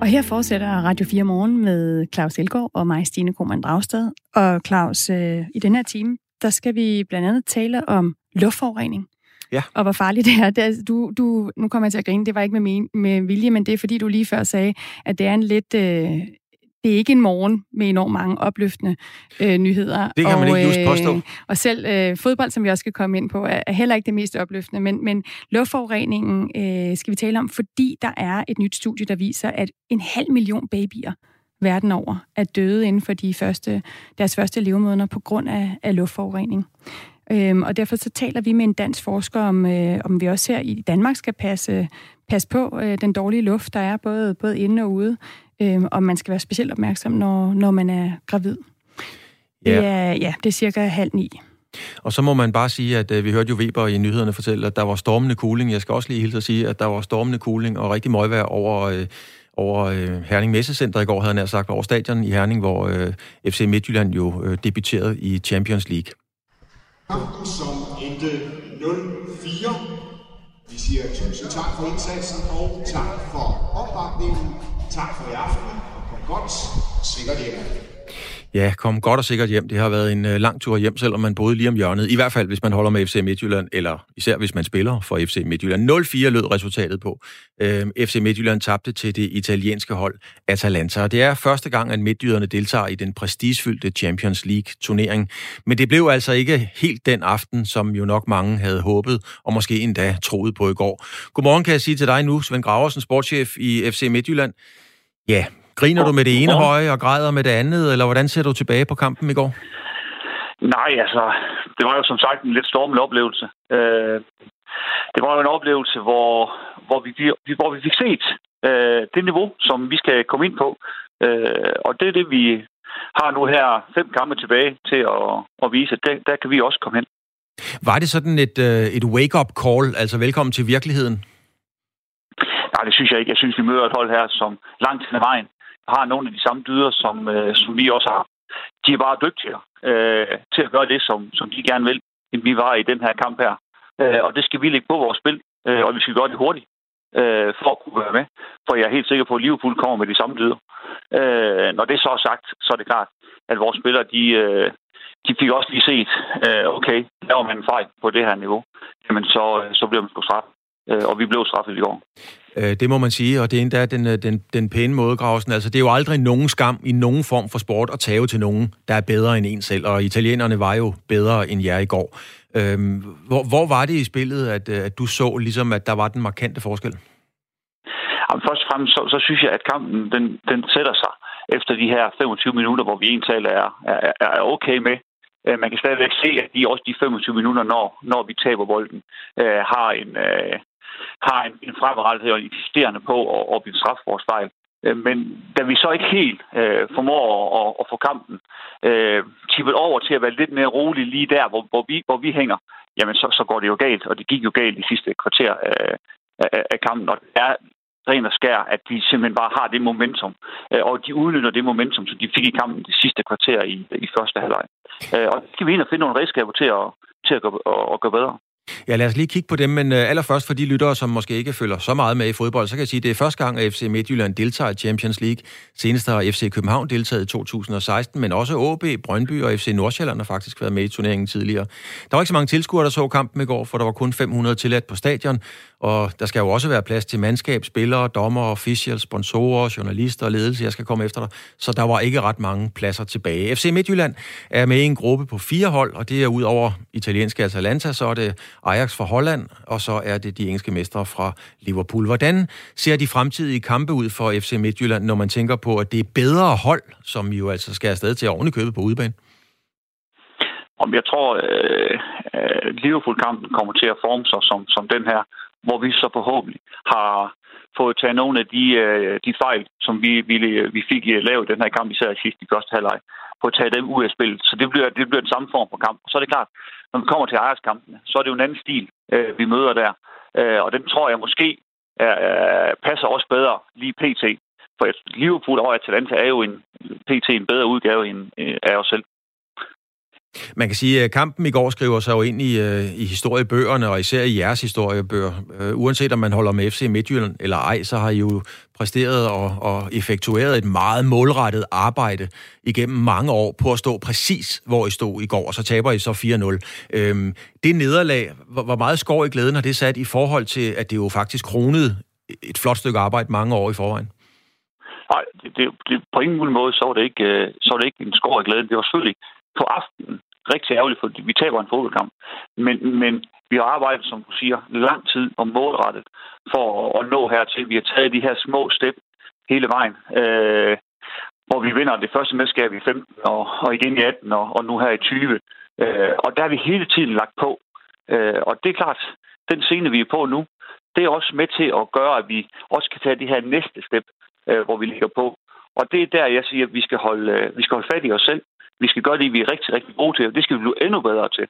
Og her fortsætter Radio 4 Morgen med Claus Elgaard og mig, Stine Krohmann Dragsted. Og Claus, øh, i den her time, der skal vi blandt andet tale om luftforurening. Ja. Og hvor farligt det er. Det er du, du, nu kommer jeg til at grine, det var ikke med, men, med vilje, men det er fordi, du lige før sagde, at det er en lidt... Øh, det er ikke en morgen med enormt mange opløftende øh, nyheder. Det kan og, man ikke just påstå. Øh, og selv øh, fodbold, som vi også skal komme ind på, er, er heller ikke det mest opløftende. Men, men luftforureningen øh, skal vi tale om, fordi der er et nyt studie, der viser, at en halv million babyer verden over er døde inden for de første, deres første levemåneder på grund af, af luftforurening. Øhm, og derfor så taler vi med en dansk forsker om, øh, om vi også her i Danmark skal passe, passe på øh, den dårlige luft, der er både, både inde og ude, øh, og man skal være specielt opmærksom, når, når man er gravid. Ja. Det er, ja, det er cirka halv ni. Og så må man bare sige, at øh, vi hørte jo Weber i nyhederne fortælle, at der var stormende cooling. Jeg skal også lige hilse at sige, at der var stormende cooling og rigtig møgvejr over, øh, over øh, Herning Messecenter i går, havde han sagt, over stadion i Herning, hvor øh, FC Midtjylland jo øh, debuterede i Champions League. Kampen, som endte 0-4. Vi siger tusind tak for indsatsen, og tak for opbakningen. Tak for i aften, og kom godt sikkert hjem. Ja, kom godt og sikkert hjem. Det har været en øh, lang tur hjem, selvom man boede lige om hjørnet. I hvert fald, hvis man holder med FC Midtjylland, eller især hvis man spiller for FC Midtjylland. 0-4 lød resultatet på. Øh, FC Midtjylland tabte til det italienske hold Atalanta. Og det er første gang, at midtjyderne deltager i den prestigefyldte Champions League-turnering. Men det blev altså ikke helt den aften, som jo nok mange havde håbet, og måske endda troet på i går. Godmorgen kan jeg sige til dig nu, Svend Graversen, sportschef i FC Midtjylland. Ja, Griner du med det ene høje og græder med det andet, eller hvordan ser du tilbage på kampen i går? Nej, altså, det var jo som sagt en lidt stormende oplevelse. Øh, det var jo en oplevelse, hvor, hvor, vi, hvor vi fik set øh, det niveau, som vi skal komme ind på. Øh, og det er det, vi har nu her fem kampe tilbage til at, at vise, at der, der kan vi også komme hen. Var det sådan et, øh, et wake-up call, altså velkommen til virkeligheden? Nej, det synes jeg ikke. Jeg synes, vi møder et hold her, som langt hen ad vejen har nogle af de samme dyder, som, øh, som vi også har. De er bare dygtigere øh, til at gøre det, som, som de gerne vil, end vi var i den her kamp her. Øh, og det skal vi lægge på vores spil, øh, og vi skal gøre det hurtigt øh, for at kunne være med. For jeg er helt sikker på, at Liverpool kommer med de samme dyder. Øh, når det så er sagt, så er det klart, at vores spillere, de, øh, de fik også lige set, øh, okay, laver man en fejl på det her niveau, jamen så, øh, så bliver man sgu straffet. Øh, og vi blev straffet i går. Øh, det må man sige, og det er endda den, øh, den, den pæne måde, Grausen. Altså, det er jo aldrig nogen skam i nogen form for sport at tage til nogen, der er bedre end en selv, og italienerne var jo bedre end jer i går. Øhm, hvor, hvor var det i spillet, at, øh, at du så, ligesom, at der var den markante forskel? Jamen, først og fremmest, så, så synes jeg, at kampen den, den sætter sig efter de her 25 minutter, hvor vi egentlig er, er, er okay med. Øh, man kan stadigvæk se, at de også de 25 minutter, når, når vi taber bolden, øh, har en, øh, har en, en fremadrettet og insisterende på at, at blive straf fejl. Øh, men da vi så ikke helt øh, formår at, at få kampen øh, tippet over til at være lidt mere rolig lige der, hvor, hvor, vi, hvor vi hænger, jamen så, så går det jo galt, og det gik jo galt i sidste kvarter øh, af, af kampen. Og det er ren og skær, at de simpelthen bare har det momentum, øh, og de udnytter det momentum, som de fik i kampen det sidste kvarter i, i første halvleg. Øh, og det skal vi ind og finde nogle redskaber til at, til at, gøre, at, at gøre bedre. Ja, lad os lige kigge på dem, men øh, allerførst for de lyttere, som måske ikke følger så meget med i fodbold, så kan jeg sige, at det er første gang, at FC Midtjylland deltager i Champions League. Senest har FC København deltaget i 2016, men også AB, Brøndby og FC Nordsjælland har faktisk været med i turneringen tidligere. Der var ikke så mange tilskuere, der så kampen i går, for der var kun 500 tilladt på stadion, og der skal jo også være plads til mandskab, spillere, dommer, officials, sponsorer, journalister og ledelse. Jeg skal komme efter dig. Så der var ikke ret mange pladser tilbage. FC Midtjylland er med i en gruppe på fire hold, og det er ud over italienske Atalanta, så er det Ajax fra Holland, og så er det de engelske mestre fra Liverpool. Hvordan ser de fremtidige kampe ud for FC Midtjylland, når man tænker på, at det er bedre hold, som jo altså skal afsted til at købe på udebane? Om jeg tror, at øh, Liverpool-kampen kommer til at forme sig som, som den her, hvor vi så forhåbentlig har fået taget nogle af de, øh, de fejl, som vi, vi, vi fik lavet den her kamp, især sidst i første halvleg, på at tage dem ud af spillet. Så det bliver, det bliver den samme form for kamp. Så er det klart, når vi kommer til ejerskampene, så er det jo en anden stil, øh, vi møder der. Øh, og den tror jeg måske er, passer også bedre lige pt. For Liverpool og Atalanta er jo en pt. en bedre udgave end øh, af os selv. Man kan sige, at kampen i går skriver sig jo ind i, øh, i historiebøgerne, og især i jeres historiebøger. Øh, uanset om man holder med FC Midtjylland eller ej, så har I jo præsteret og, og effektueret et meget målrettet arbejde igennem mange år på at stå præcis, hvor I stod i går, og så taber I så 4-0. Øhm, det nederlag, hvor, hvor meget skår i glæden har det sat i forhold til, at det jo faktisk kronede et flot stykke arbejde mange år i forvejen? Nej, det, det, det, på ingen måde så var, det ikke, øh, så var det ikke en skår i glæden. Det var selvfølgelig på aftenen rigtig ærgerligt, fordi vi taber en fodboldkamp. Men, men vi har arbejdet, som du siger, lang tid og målrettet for at, nå hertil. Vi har taget de her små step hele vejen. Øh, hvor vi vinder det første mesterskab i 15, og, og igen i 18, og, og nu her i 20. Øh, og der har vi hele tiden lagt på. Øh, og det er klart, den scene, vi er på nu, det er også med til at gøre, at vi også kan tage det her næste step, øh, hvor vi ligger på. Og det er der, jeg siger, at vi skal holde, øh, vi skal holde fat i os selv. Vi skal gøre det, vi er rigtig, rigtig gode til, og det skal vi blive endnu bedre til.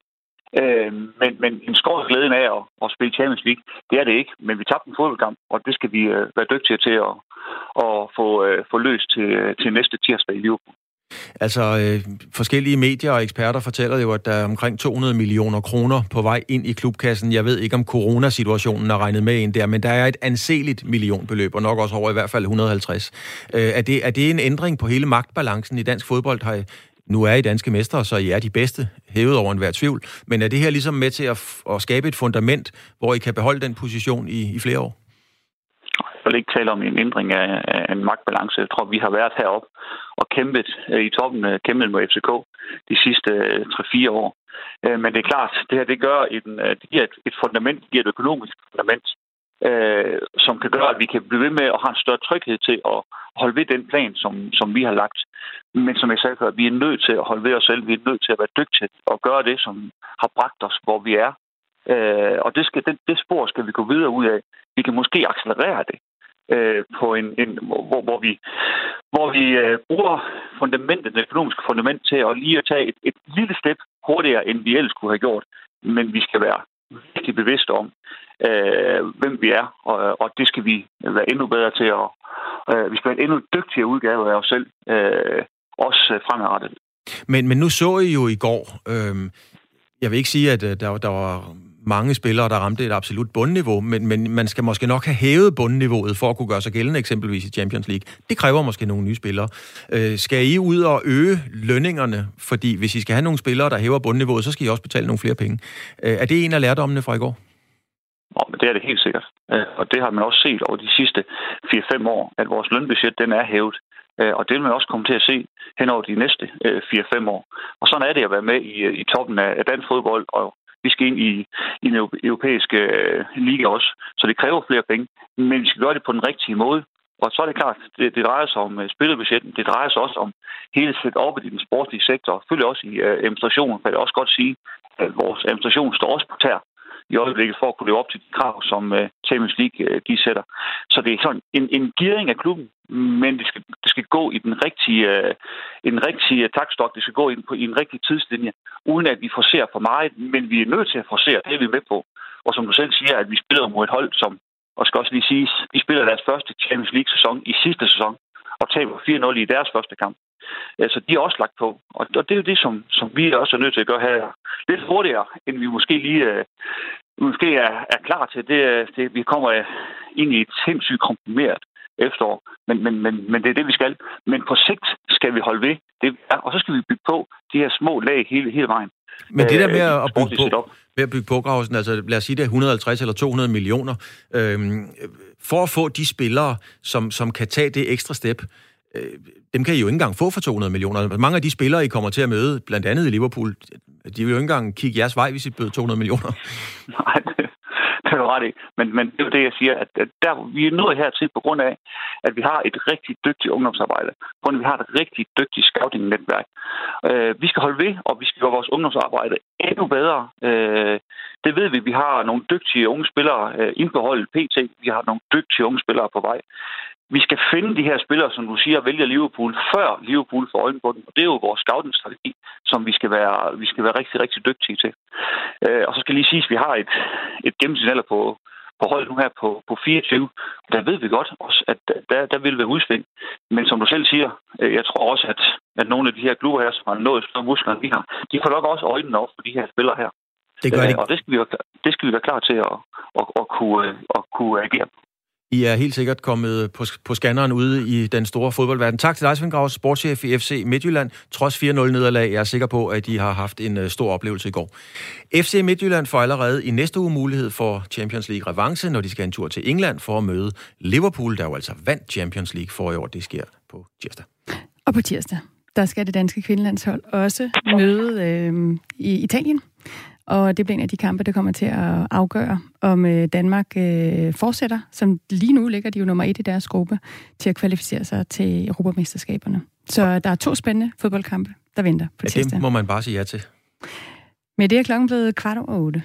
Øh, men, men en skår glæden af at, at spille Champions League, det er det ikke. Men vi tabte en fodboldkamp, og det skal vi øh, være dygtige til at, at få, øh, få løst til, til næste tirsdag i Liverpool. Altså, øh, forskellige medier og eksperter fortæller jo, at der er omkring 200 millioner kroner på vej ind i klubkassen. Jeg ved ikke, om coronasituationen er regnet med ind der, men der er et anseligt millionbeløb, og nok også over i hvert fald 150. Øh, er, det, er det en ændring på hele magtbalancen i dansk fodbold? Har, nu er I danske mestre, så I er de bedste, hævet over enhver tvivl. Men er det her ligesom med til at, at skabe et fundament, hvor I kan beholde den position i, i flere år? Jeg vil ikke tale om en ændring af, af en magtbalance. Jeg tror, vi har været heroppe og kæmpet øh, i toppen, øh, kæmpet med FCK de sidste øh, 3-4 år. Men det er klart, det her det gør en, det giver et, et fundament, det giver et økonomisk fundament, øh, som kan gøre, at vi kan blive ved med at have en større tryghed til at holde ved den plan, som, som vi har lagt. Men som jeg sagde før, vi er nødt til at holde ved os selv. Vi er nødt til at være dygtige og gøre det, som har bragt os, hvor vi er. Øh, og det, skal, det, det spor skal vi gå videre ud af. Vi kan måske accelerere det øh, på en, en hvor, hvor vi, hvor vi øh, bruger fundamentet, det økonomiske fundament til at lige at tage et, et lille step hurtigere, end vi ellers kunne have gjort. Men vi skal være rigtig bevidst om, øh, hvem vi er, og, og det skal vi være endnu bedre til at... Øh, vi skal være en endnu dygtigere udgave af os selv, øh, også øh, fremadrettet. Men, men nu så I jo i går, øh, jeg vil ikke sige, at øh, der, der var mange spillere, der ramte et absolut bundniveau, men, men man skal måske nok have hævet bundniveauet for at kunne gøre sig gældende eksempelvis i Champions League. Det kræver måske nogle nye spillere. Øh, skal I ud og øge lønningerne? Fordi hvis I skal have nogle spillere, der hæver bundniveauet, så skal I også betale nogle flere penge. Øh, er det en af lærdommene fra i går? Ja, men det er det helt sikkert. Øh, og det har man også set over de sidste 4-5 år, at vores lønbudget den er hævet. Øh, og det vil man også komme til at se hen over de næste øh, 4-5 år. Og sådan er det at være med i, i toppen af dansk fodbold, og vi skal ind i, i den europæiske øh, liga også, så det kræver flere penge. Men vi skal gøre det på den rigtige måde. Og så er det klart, det, det drejer sig om uh, spillerbudgetten, det drejer sig også om hele set op i den sportslige sektor, og selvfølgelig også i uh, administrationen, kan jeg også godt sige, at vores administration står også på tær i øjeblikket for at kunne leve op til de krav, som øh, Champions League øh, de sætter. Så det er sådan en, en gearing af klubben, men det skal, det skal gå i den rigtige, øh, en rigtig øh, takstok, det skal gå i, på, i en rigtig tidslinje, uden at vi forser for meget, men vi er nødt til at forsere, det er vi med på. Og som du selv siger, at vi spiller mod et hold, som, og skal også lige sige, de spiller deres første Champions League-sæson i sidste sæson, og taber 4-0 i deres første kamp. Altså, de er også lagt på. Og det er jo det, som, som vi også er nødt til at gøre her lidt hurtigere, end vi måske lige øh, måske er, er klar til. Det, det, vi kommer ind i et sindssygt komprimeret efterår, men, men, men, men det er det, vi skal. Men på sigt skal vi holde ved det, og så skal vi bygge på de her små lag hele, hele vejen. Men det der med øh, at bygge på, ved at bygge på Grausen, altså lad os sige, det er 150 eller 200 millioner, øhm, for at få de spillere, som, som kan tage det ekstra step, øh, dem kan I jo ikke engang få for 200 millioner. Mange af de spillere, I kommer til at møde, blandt andet i Liverpool, de vil jo ikke engang kigge jeres vej, hvis I bød 200 millioner. Nej, det, det er du ret i. Men, men det er jo det, jeg siger, at, at der, vi er nået hertil på grund af, at vi har et rigtig dygtigt ungdomsarbejde. På grund af, at vi har et rigtig dygtigt scouting-netværk. Øh, vi skal holde ved, og vi skal gøre vores ungdomsarbejde endnu bedre. Øh, det ved vi. Vi har nogle dygtige unge spillere øh, indbeholdet PT. Vi har nogle dygtige unge spillere på vej vi skal finde de her spillere, som du siger, vælger Liverpool, før Liverpool får øjne på dem. Og det er jo vores scouting-strategi, som vi skal være, vi skal være rigtig, rigtig dygtige til. Øh, og så skal lige sige, at vi har et, et gennemsnit på, på hold nu her på, på 24. Der ved vi godt også, at der, der vil være udsving. Men som du selv siger, øh, jeg tror også, at at nogle af de her klubber her, som har nået større muskler, end vi har, de får nok også øjnene op for de her spillere her. Det gør de. Øh, og det skal vi, det skal vi være klar til at, at, at, kunne, at kunne agere i er helt sikkert kommet på, på scanneren ude i den store fodboldverden. Tak til dig, Svend Graus, sportschef i FC Midtjylland. Trods 4-0 nederlag, jeg er sikker på, at de har haft en øh, stor oplevelse i går. FC Midtjylland får allerede i næste uge mulighed for Champions League revanche, når de skal en tur til England for at møde Liverpool, der jo altså vandt Champions League for i år. Det sker på tirsdag. Og på tirsdag, der skal det danske kvindelandshold også møde øh, i Italien og det bliver en af de kampe, der kommer til at afgøre, om øh, Danmark øh, fortsætter, som lige nu ligger de jo nummer et i deres gruppe, til at kvalificere sig til Europamesterskaberne. Så der er to spændende fodboldkampe, der venter på ja, det må man bare sige ja til. Med det er klokken blevet kvart over otte.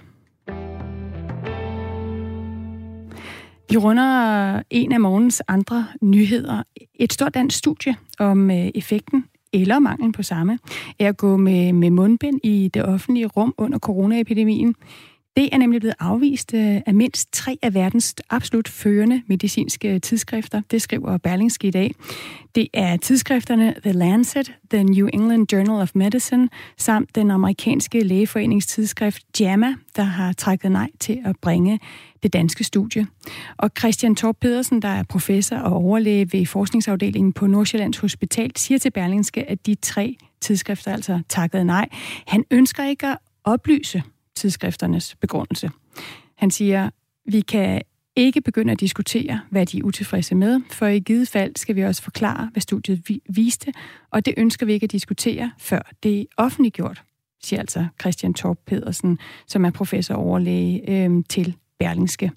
Vi runder en af morgens andre nyheder. Et stort dansk studie om øh, effekten eller manglen på samme, er at gå med, med mundbind i det offentlige rum under coronaepidemien. Det er nemlig blevet afvist øh, af mindst tre af verdens absolut førende medicinske tidsskrifter. Det skriver Berlingske i dag. Det er tidsskrifterne The Lancet, The New England Journal of Medicine samt den amerikanske lægeforeningstidsskrift JAMA, der har trækket nej til at bringe det danske studie. Og Christian Torp Pedersen, der er professor og overlæge ved forskningsafdelingen på Nordsjællands Hospital, siger til Berlingske, at de tre tidsskrifter altså takkede nej. Han ønsker ikke at oplyse tidsskrifternes begrundelse. Han siger, vi kan ikke begynde at diskutere, hvad de er utilfredse med, for i givet fald skal vi også forklare, hvad studiet viste, og det ønsker vi ikke at diskutere, før det er offentliggjort, siger altså Christian Torp Pedersen, som er professor overlæge øh, til Berlingske.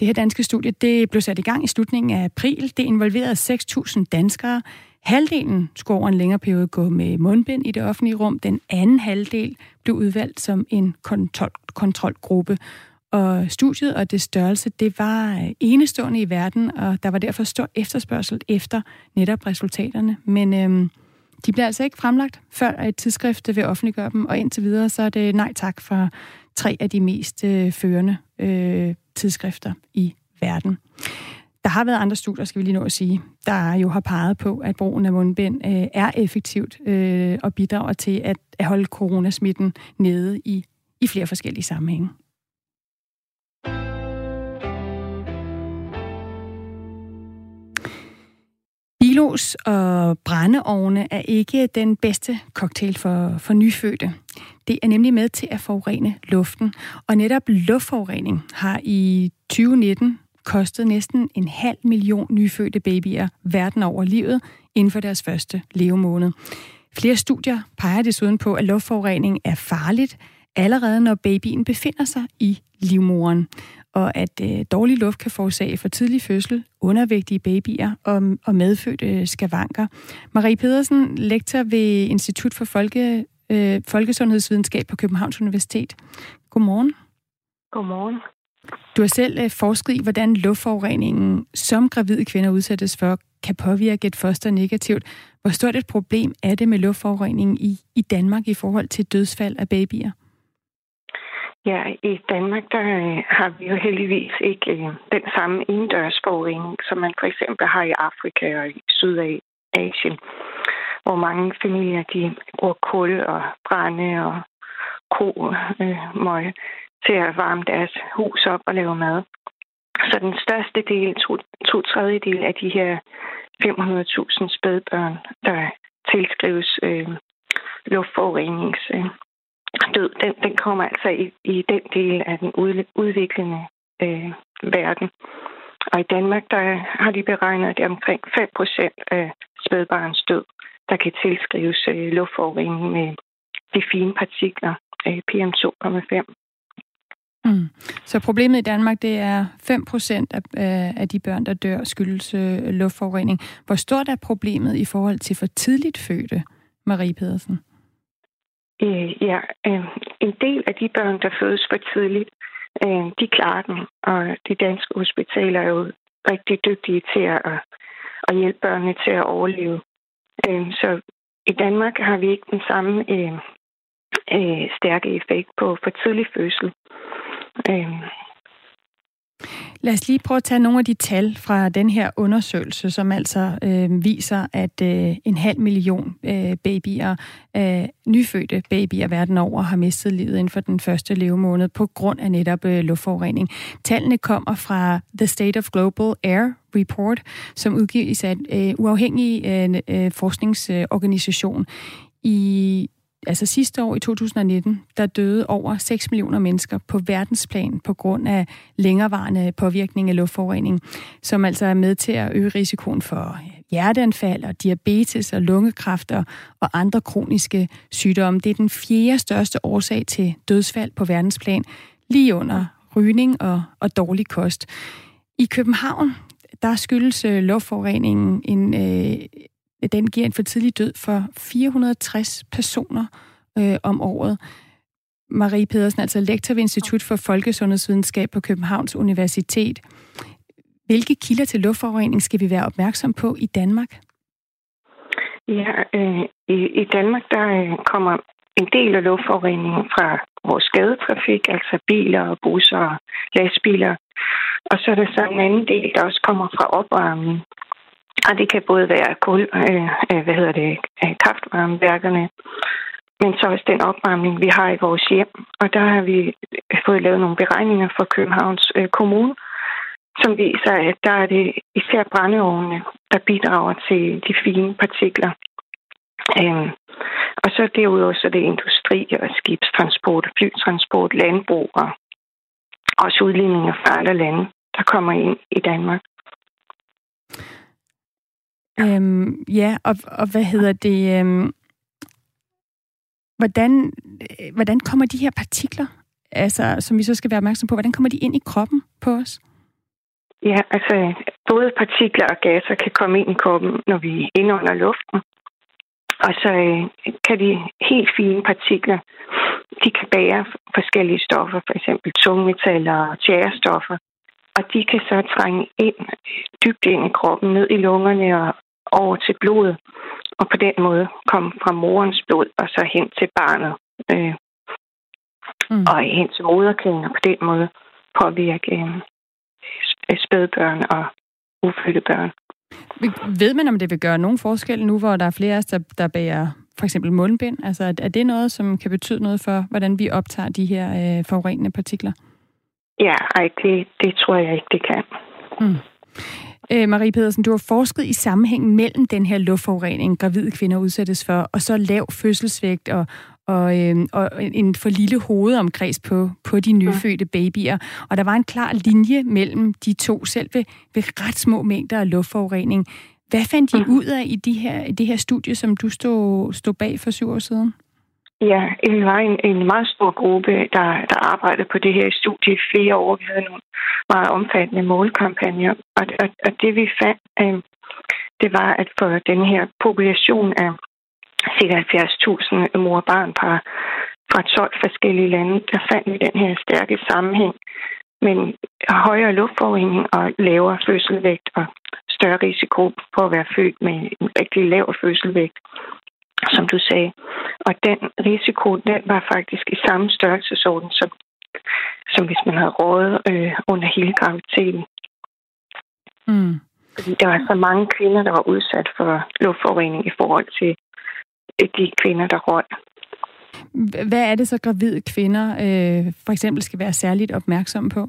Det her danske studie det blev sat i gang i slutningen af april. Det involverede 6.000 danskere. Halvdelen skulle over en længere periode gå med mundbind i det offentlige rum. Den anden halvdel blev udvalgt som en kontrol, kontrolgruppe. Og studiet og det størrelse, det var øh, enestående i verden, og der var derfor stor efterspørgsel efter netop resultaterne. Men øhm, de bliver altså ikke fremlagt, før et tidsskrift vil offentliggøre dem, og indtil videre så er det nej tak for tre af de mest øh, førende øh, tidsskrifter i verden. Der har været andre studier, skal vi lige nå at sige, der jo har peget på, at brugen af mundbind øh, er effektivt øh, og bidrager til at, at holde coronasmitten nede i, i flere forskellige sammenhænge. Bilos og brændeovne er ikke den bedste cocktail for, for nyfødte. Det er nemlig med til at forurene luften. Og netop luftforurening har i 2019 kostet næsten en halv million nyfødte babyer verden over livet inden for deres første levemåned. Flere studier peger desuden på, at luftforurening er farligt, allerede når babyen befinder sig i livmoren og at øh, dårlig luft kan forårsage for tidlig fødsel, undervægtige babyer og, og medfødte skavanker. Marie Pedersen, lektor ved Institut for Folke, øh, Folkesundhedsvidenskab på Københavns Universitet. Godmorgen. Godmorgen. Du har selv øh, forsket i, hvordan luftforureningen, som gravide kvinder udsættes for, kan påvirke et foster negativt. Hvor stort et problem er det med luftforureningen i, i Danmark i forhold til dødsfald af babyer? Ja, i Danmark der øh, har vi jo heldigvis ikke øh, den samme indendørsforurening, som man for eksempel har i Afrika og i Sydasien, hvor mange familier de bruger kul og brænde og ko øh, møg til at varme deres hus op og lave mad. Så den største del, to, to tredjedel af de her 500.000 spædbørn, der tilskrives øh, luftforurenings øh, død, den, den kommer altså i, i den del af den udviklende øh, verden. Og i Danmark, der har de beregnet, at det er omkring 5 procent af spædbarns død, der kan tilskrives øh, luftforurening med de fine partikler, øh, PM2,5. Mm. Så problemet i Danmark, det er 5 procent af, øh, af de børn, der dør, skyldes øh, luftforurening. Hvor stort er problemet i forhold til for tidligt fødte, Marie Pedersen? Øh, ja, øh, en del af de børn, der fødes for tidligt, øh, de klarer den, og de danske hospitaler er jo rigtig dygtige til at, at hjælpe børnene til at overleve. Øh, så i Danmark har vi ikke den samme øh, øh, stærke effekt på for tidlig fødsel. Øh. Lad os lige prøve at tage nogle af de tal fra den her undersøgelse, som altså øh, viser, at øh, en halv million øh, babyer, øh, nyfødte babyer verden over, har mistet livet inden for den første levemåned på grund af netop øh, luftforurening. Tallene kommer fra The State of Global Air Report, som udgives af en øh, uafhængig øh, øh, forskningsorganisation. I altså sidste år i 2019, der døde over 6 millioner mennesker på verdensplan på grund af længerevarende påvirkning af luftforurening, som altså er med til at øge risikoen for hjerteanfald og diabetes og lungekræfter og andre kroniske sygdomme. Det er den fjerde største årsag til dødsfald på verdensplan, lige under rygning og, og dårlig kost. I København, der skyldes øh, luftforureningen en, øh, Øh, den giver en for tidlig død for 460 personer øh, om året. Marie Pedersen, altså lektor ved Institut for Folkesundhedsvidenskab på Københavns Universitet. Hvilke kilder til luftforurening skal vi være opmærksom på i Danmark? Ja, øh, i, i Danmark der øh, kommer en del af luftforureningen fra vores gadetrafik, altså biler busser og lastbiler. Og så er der så en anden del, der også kommer fra opvarmning. Og det kan både være kul, øh, øh, hvad hedder det, øh, kraftvarmeværkerne, men så også den opvarmning, vi har i vores hjem. Og der har vi øh, fået lavet nogle beregninger fra Københavns øh, Kommune, som viser, at der er det især brændeovnene, der bidrager til de fine partikler. Øhm, og så derudover så er det industri og skibstransport, flytransport, landbrug og også udledninger fra andre lande, der kommer ind i Danmark. Øhm, ja, og, og hvad hedder det? Øhm, hvordan, øh, hvordan kommer de her partikler, altså, som vi så skal være opmærksom på, hvordan kommer de ind i kroppen på os? Ja, altså både partikler og gasser kan komme ind i kroppen, når vi indånder luften. Og så øh, kan de helt fine partikler, de kan bære forskellige stoffer, for eksempel tungmetaller og tjærestoffer. Og de kan så trænge ind, dybt ind i kroppen, ned i lungerne og over til blodet, og på den måde komme fra morens blod og så hen til barnet. Øh, mm. Og hen til moderkæden, og på den måde påvirke øh, spædbørn og ufødte børn. Ved man, om det vil gøre nogen forskel nu, hvor der er flere af os, der, der bærer for eksempel mundbind? Altså, er det noget, som kan betyde noget for, hvordan vi optager de her øh, forurenende partikler? Ja, ej, det, det tror jeg ikke, det kan. Mm. Øh, Marie Pedersen, du har forsket i sammenhængen mellem den her luftforurening, gravide kvinder udsættes for, og så lav fødselsvægt og, og, øh, og en for lille hovedomkreds på, på de nyfødte babyer. Og der var en klar linje mellem de to, selv ved, ved ret små mængder af luftforurening. Hvad fandt I ud af i, de her, i det her studie, som du stod, stod bag for syv år siden? Ja, vi var en, en meget stor gruppe, der, der arbejdede på det her studie i flere år. Vi havde nogle meget omfattende målkampagner, og, og, og det vi fandt, øh, det var, at for den her population af ca. 70.000 mor- og barnpar fra 12 forskellige lande, der fandt vi den her stærke sammenhæng men højere luftforurening og lavere fødselvægt og større risiko for at være født med en rigtig lav fødselvægt som du sagde. Og den risiko, den var faktisk i samme størrelsesorden, som, som hvis man havde rådet øh, under hele graviditeten. Mm. Fordi der var så mange kvinder, der var udsat for luftforurening i forhold til øh, de kvinder, der røg. Hvad er det så gravide kvinder øh, for eksempel skal være særligt opmærksomme på?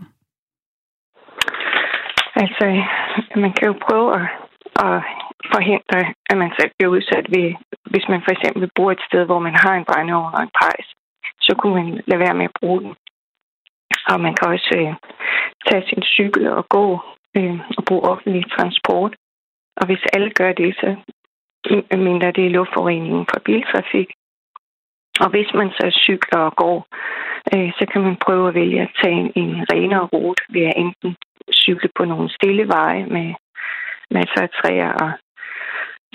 Altså, man kan jo prøve at, at forhindre, at man selv bliver udsat ved, hvis man for eksempel bor et sted, hvor man har en brændeovn og en pejs, så kunne man lade være med at bruge den. Og man kan også øh, tage sin cykel og gå øh, og bruge offentlig transport. Og hvis alle gør det, så mindre det er luftforureningen fra biltrafik. Og hvis man så cykler og går, øh, så kan man prøve at vælge at tage en, en renere rute ved at enten cykle på nogle stille veje med masser af træer og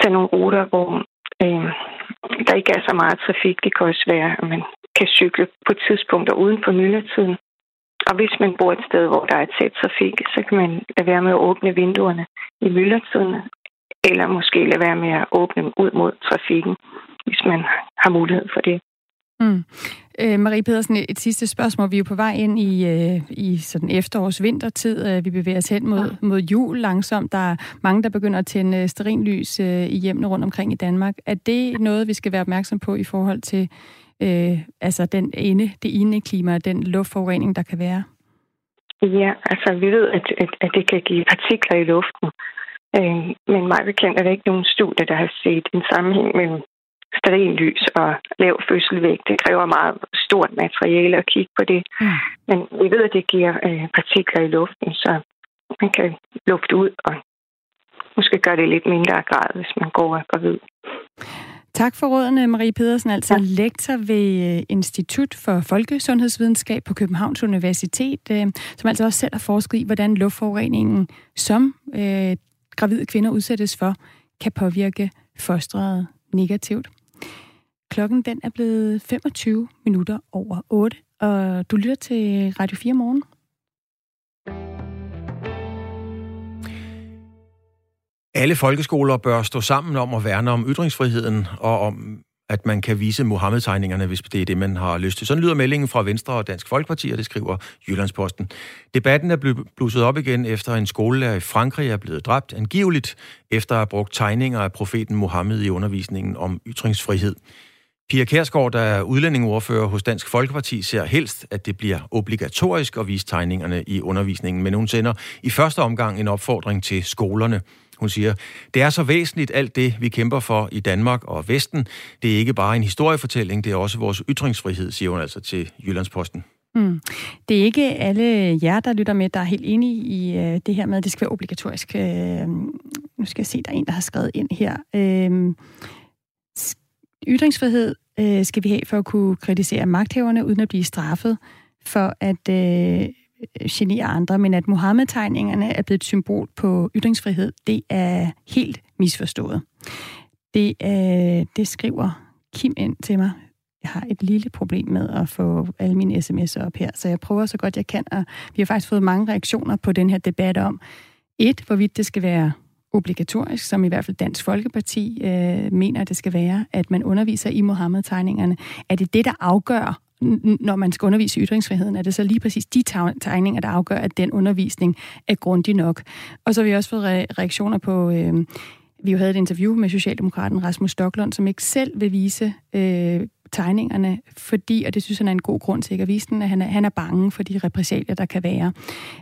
tage nogle ruter, hvor øh, der ikke er så meget trafik. Det kan også være, at man kan cykle på tidspunkter uden for myldretiden. Og hvis man bor et sted, hvor der er tæt trafik, så kan man lade være med at åbne vinduerne i myldretiden, eller måske lade være med at åbne dem ud mod trafikken, hvis man har mulighed for det. Mm. Øh, Marie Pedersen, et sidste spørgsmål. Vi er jo på vej ind i, øh, i sådan efterårs-vintertid. Øh, vi bevæger os hen mod, mod jul langsomt. Der er mange, der begynder at tænde sterinlys øh, i hjemmene rundt omkring i Danmark. Er det noget, vi skal være opmærksom på i forhold til øh, altså den ene, det ene klima, den luftforurening, der kan være? Ja, altså vi ved, at, at, at det kan give partikler i luften. Øh, men mig bekendt er der ikke nogen studie, der har set en sammenhæng mellem lys og lav fødselvægt. Det kræver meget stort materiale at kigge på det. Mm. Men vi ved, at det giver øh, partikler i luften, så man kan lufte ud og måske gøre det lidt mindre grad, hvis man går og gravid. Tak for rådene, Marie Pedersen, altså ja. lektor ved øh, Institut for Folkesundhedsvidenskab på Københavns Universitet, øh, som altså også selv har forsket i, hvordan luftforureningen, som øh, gravide kvinder udsættes for, kan påvirke fosteret negativt. Klokken den er blevet 25 minutter over 8, og du lytter til Radio 4 morgen. Alle folkeskoler bør stå sammen om at værne om ytringsfriheden og om at man kan vise Mohammed-tegningerne, hvis det er det, man har lyst til. Sådan lyder meldingen fra Venstre og Dansk Folkeparti, og det skriver Jyllandsposten. Debatten er blevet blusset op igen, efter en skolelærer i Frankrig er blevet dræbt, angiveligt efter at have brugt tegninger af profeten Mohammed i undervisningen om ytringsfrihed. Pia Kærsgaard, der er udlændingeordfører hos Dansk Folkeparti, ser helst, at det bliver obligatorisk at vise tegningerne i undervisningen, men hun sender i første omgang en opfordring til skolerne. Hun siger, det er så væsentligt alt det, vi kæmper for i Danmark og Vesten. Det er ikke bare en historiefortælling, det er også vores ytringsfrihed, siger hun altså til Jyllandsposten. Mm. Det er ikke alle jer, der lytter med, der er helt enige i øh, det her med, at det skal være obligatorisk. Øh, nu skal jeg se, der er en, der har skrevet ind her. Øh, ytringsfrihed øh, skal vi have for at kunne kritisere magthaverne, uden at blive straffet for at øh, genere andre, men at Mohammed-tegningerne er blevet et symbol på ytringsfrihed, det er helt misforstået. Det, øh, det skriver Kim ind til mig. Jeg har et lille problem med at få alle mine sms'er op her, så jeg prøver så godt jeg kan, og vi har faktisk fået mange reaktioner på den her debat om, et, hvorvidt det skal være obligatorisk, som i hvert fald Dansk Folkeparti øh, mener, at det skal være, at man underviser i Mohammed-tegningerne. Er det det, der afgør, når man skal undervise i ytringsfriheden, er det så lige præcis de tegninger, der afgør, at den undervisning er grundig nok. Og så har vi også fået reaktioner på... Øh, vi jo havde et interview med Socialdemokraten Rasmus Stocklund, som ikke selv vil vise øh, tegningerne, fordi, og det synes han er en god grund til ikke at vise den, at han er, han er bange for de repressalier, der kan være.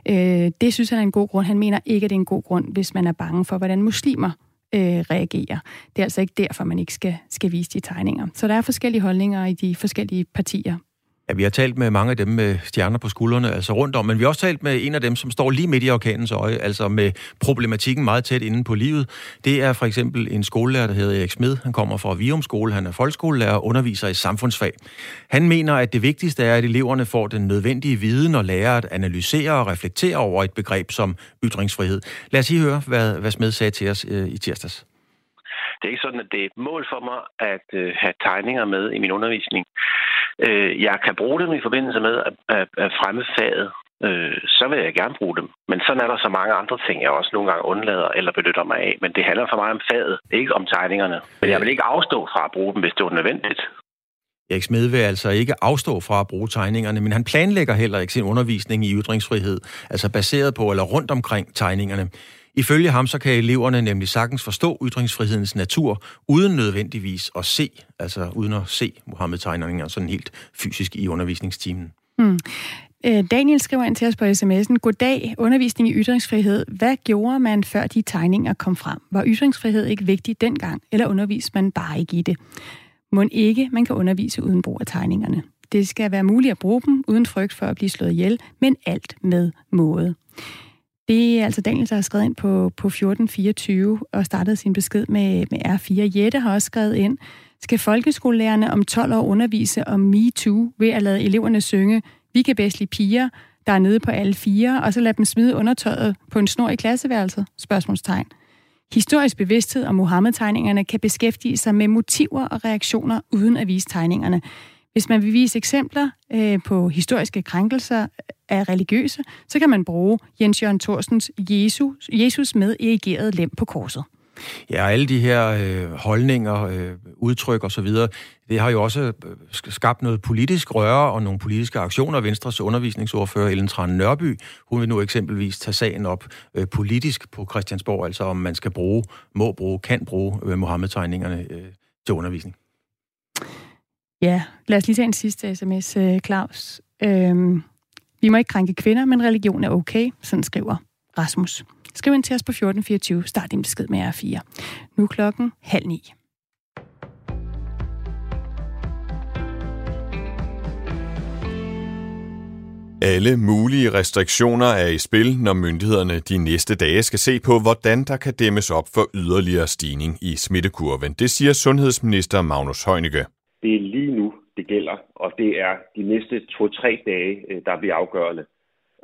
Øh, det synes han er en god grund. Han mener ikke, at det er en god grund, hvis man er bange for, hvordan muslimer øh, reagerer. Det er altså ikke derfor, man ikke skal, skal vise de tegninger. Så der er forskellige holdninger i de forskellige partier Ja, vi har talt med mange af dem med stjerner på skuldrene, altså rundt om, men vi har også talt med en af dem, som står lige midt i orkanens øje, altså med problematikken meget tæt inde på livet. Det er for eksempel en skolelærer, der hedder Erik Smed. Han kommer fra Vium Skole, han er folkeskolelærer og underviser i samfundsfag. Han mener, at det vigtigste er, at eleverne får den nødvendige viden og lærer at analysere og reflektere over et begreb som ytringsfrihed. Lad os lige høre, hvad, hvad Smed sagde til os øh, i tirsdags. Det er ikke sådan, at det er et mål for mig at øh, have tegninger med i min undervisning. Øh, jeg kan bruge dem i forbindelse med at, at, at fremme faget, øh, så vil jeg gerne bruge dem. Men sådan er der så mange andre ting, jeg også nogle gange undlader eller benytter mig af. Men det handler for mig om faget, ikke om tegningerne. Men jeg vil ikke afstå fra at bruge dem, hvis det er nødvendigt. Erik Smed vil altså ikke afstå fra at bruge tegningerne, men han planlægger heller ikke sin undervisning i ytringsfrihed, altså baseret på eller rundt omkring tegningerne. Ifølge ham så kan eleverne nemlig sagtens forstå ytringsfrihedens natur, uden nødvendigvis at se, altså uden at se Mohammed-tegningerne sådan helt fysisk i undervisningstimen. Hmm. Øh, Daniel skriver ind til os på sms'en. Goddag, undervisning i ytringsfrihed. Hvad gjorde man, før de tegninger kom frem? Var ytringsfrihed ikke vigtig dengang, eller underviste man bare ikke i det? Må ikke, man kan undervise uden brug af tegningerne. Det skal være muligt at bruge dem, uden frygt for at blive slået ihjel, men alt med måde. Det er altså Daniel, der har skrevet ind på, på 1424 og startet sin besked med, med R4. Jette har også skrevet ind, skal folkeskolelærerne om 12 år undervise om MeToo ved at lade eleverne synge Vi kan bedst lide piger, der er nede på alle fire, og så lade dem smide undertøjet på en snor i klasseværelset? Spørgsmålstegn. Historisk bevidsthed om Mohammed-tegningerne kan beskæftige sig med motiver og reaktioner uden at vise tegningerne. Hvis man vil vise eksempler øh, på historiske krænkelser af religiøse, så kan man bruge Jens Jørgen Thorsens Jesus, Jesus med erigeret lem på korset. Ja, og alle de her øh, holdninger, øh, udtryk og så videre, det har jo også øh, skabt noget politisk røre og nogle politiske aktioner. Venstres undervisningsordfører Ellen Tran Nørby, hun vil nu eksempelvis tage sagen op øh, politisk på Christiansborg, altså om man skal bruge, må bruge, kan bruge øh, Mohammed-tegningerne øh, til undervisning. Ja, lad os lige tage en sidste sms, øh, Claus. Øhm, vi må ikke krænke kvinder, men religion er okay, sådan skriver Rasmus. Skriv ind til os på 1424. Start din besked med R4. Nu er klokken halv ni. Alle mulige restriktioner er i spil, når myndighederne de næste dage skal se på, hvordan der kan dæmmes op for yderligere stigning i smittekurven. Det siger sundhedsminister Magnus Heunicke. Det er lige nu, det gælder, og det er de næste to-tre dage, øh, der bliver afgørende.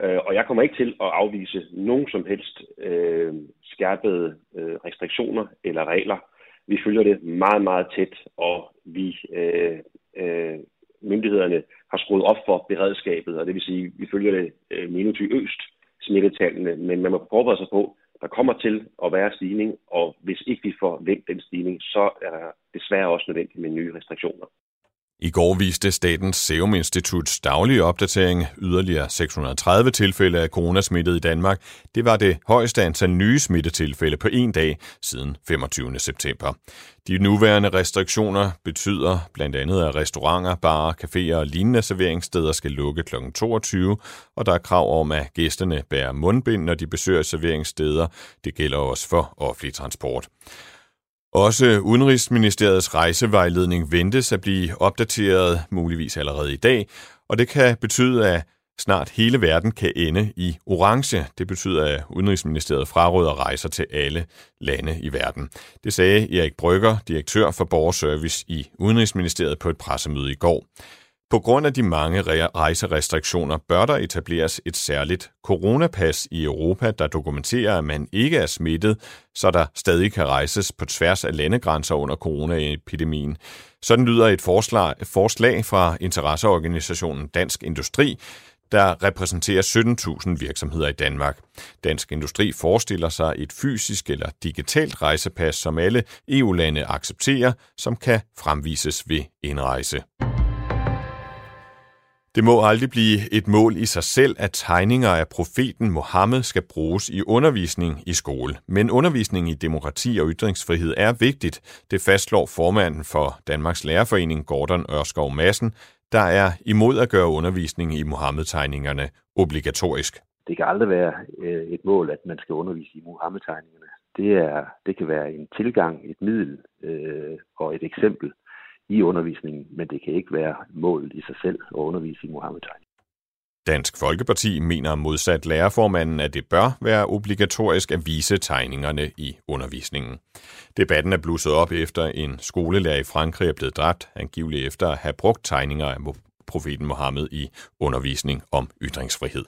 Øh, og jeg kommer ikke til at afvise nogen som helst øh, skærpede øh, restriktioner eller regler. Vi følger det meget, meget tæt, og vi øh, øh, myndighederne har skruet op for beredskabet, og det vil sige, at vi følger det øh, minutiøst smittetallene, men man må forberede sig på, der kommer til at være stigning, og hvis ikke vi får vendt den stigning, så er der desværre også nødvendigt med nye restriktioner. I går viste Statens Serum Instituts daglige opdatering yderligere 630 tilfælde af coronasmittet i Danmark. Det var det højeste antal nye smittetilfælde på en dag siden 25. september. De nuværende restriktioner betyder blandt andet, at restauranter, barer, caféer og lignende serveringssteder skal lukke kl. 22, og der er krav om, at gæsterne bærer mundbind, når de besøger serveringssteder. Det gælder også for offentlig transport. Også Udenrigsministeriets rejsevejledning ventes at blive opdateret muligvis allerede i dag, og det kan betyde, at snart hele verden kan ende i orange. Det betyder, at Udenrigsministeriet fraråder rejser til alle lande i verden. Det sagde Erik Brygger, direktør for Borgerservice i Udenrigsministeriet på et pressemøde i går. På grund af de mange rejserestriktioner bør der etableres et særligt coronapas i Europa, der dokumenterer, at man ikke er smittet, så der stadig kan rejses på tværs af landegrænser under coronaepidemien. Sådan lyder et forslag, forslag fra interesseorganisationen Dansk Industri, der repræsenterer 17.000 virksomheder i Danmark. Dansk Industri forestiller sig et fysisk eller digitalt rejsepas, som alle EU-lande accepterer, som kan fremvises ved indrejse. Det må aldrig blive et mål i sig selv, at tegninger af profeten Mohammed skal bruges i undervisning i skole. Men undervisning i demokrati og ytringsfrihed er vigtigt. Det fastslår formanden for Danmarks Lærerforening, Gordon Ørskov Madsen, der er imod at gøre undervisning i Mohammed-tegningerne obligatorisk. Det kan aldrig være øh, et mål, at man skal undervise i Mohammed-tegningerne. Det, er, det kan være en tilgang, et middel øh, og et eksempel i undervisningen, men det kan ikke være målet i sig selv at undervise i muhammed Dansk Folkeparti mener modsat lærerformanden, at det bør være obligatorisk at vise tegningerne i undervisningen. Debatten er blusset op efter en skolelærer i Frankrig er blevet dræbt, angiveligt efter at have brugt tegninger af profeten Mohammed i undervisning om ytringsfrihed.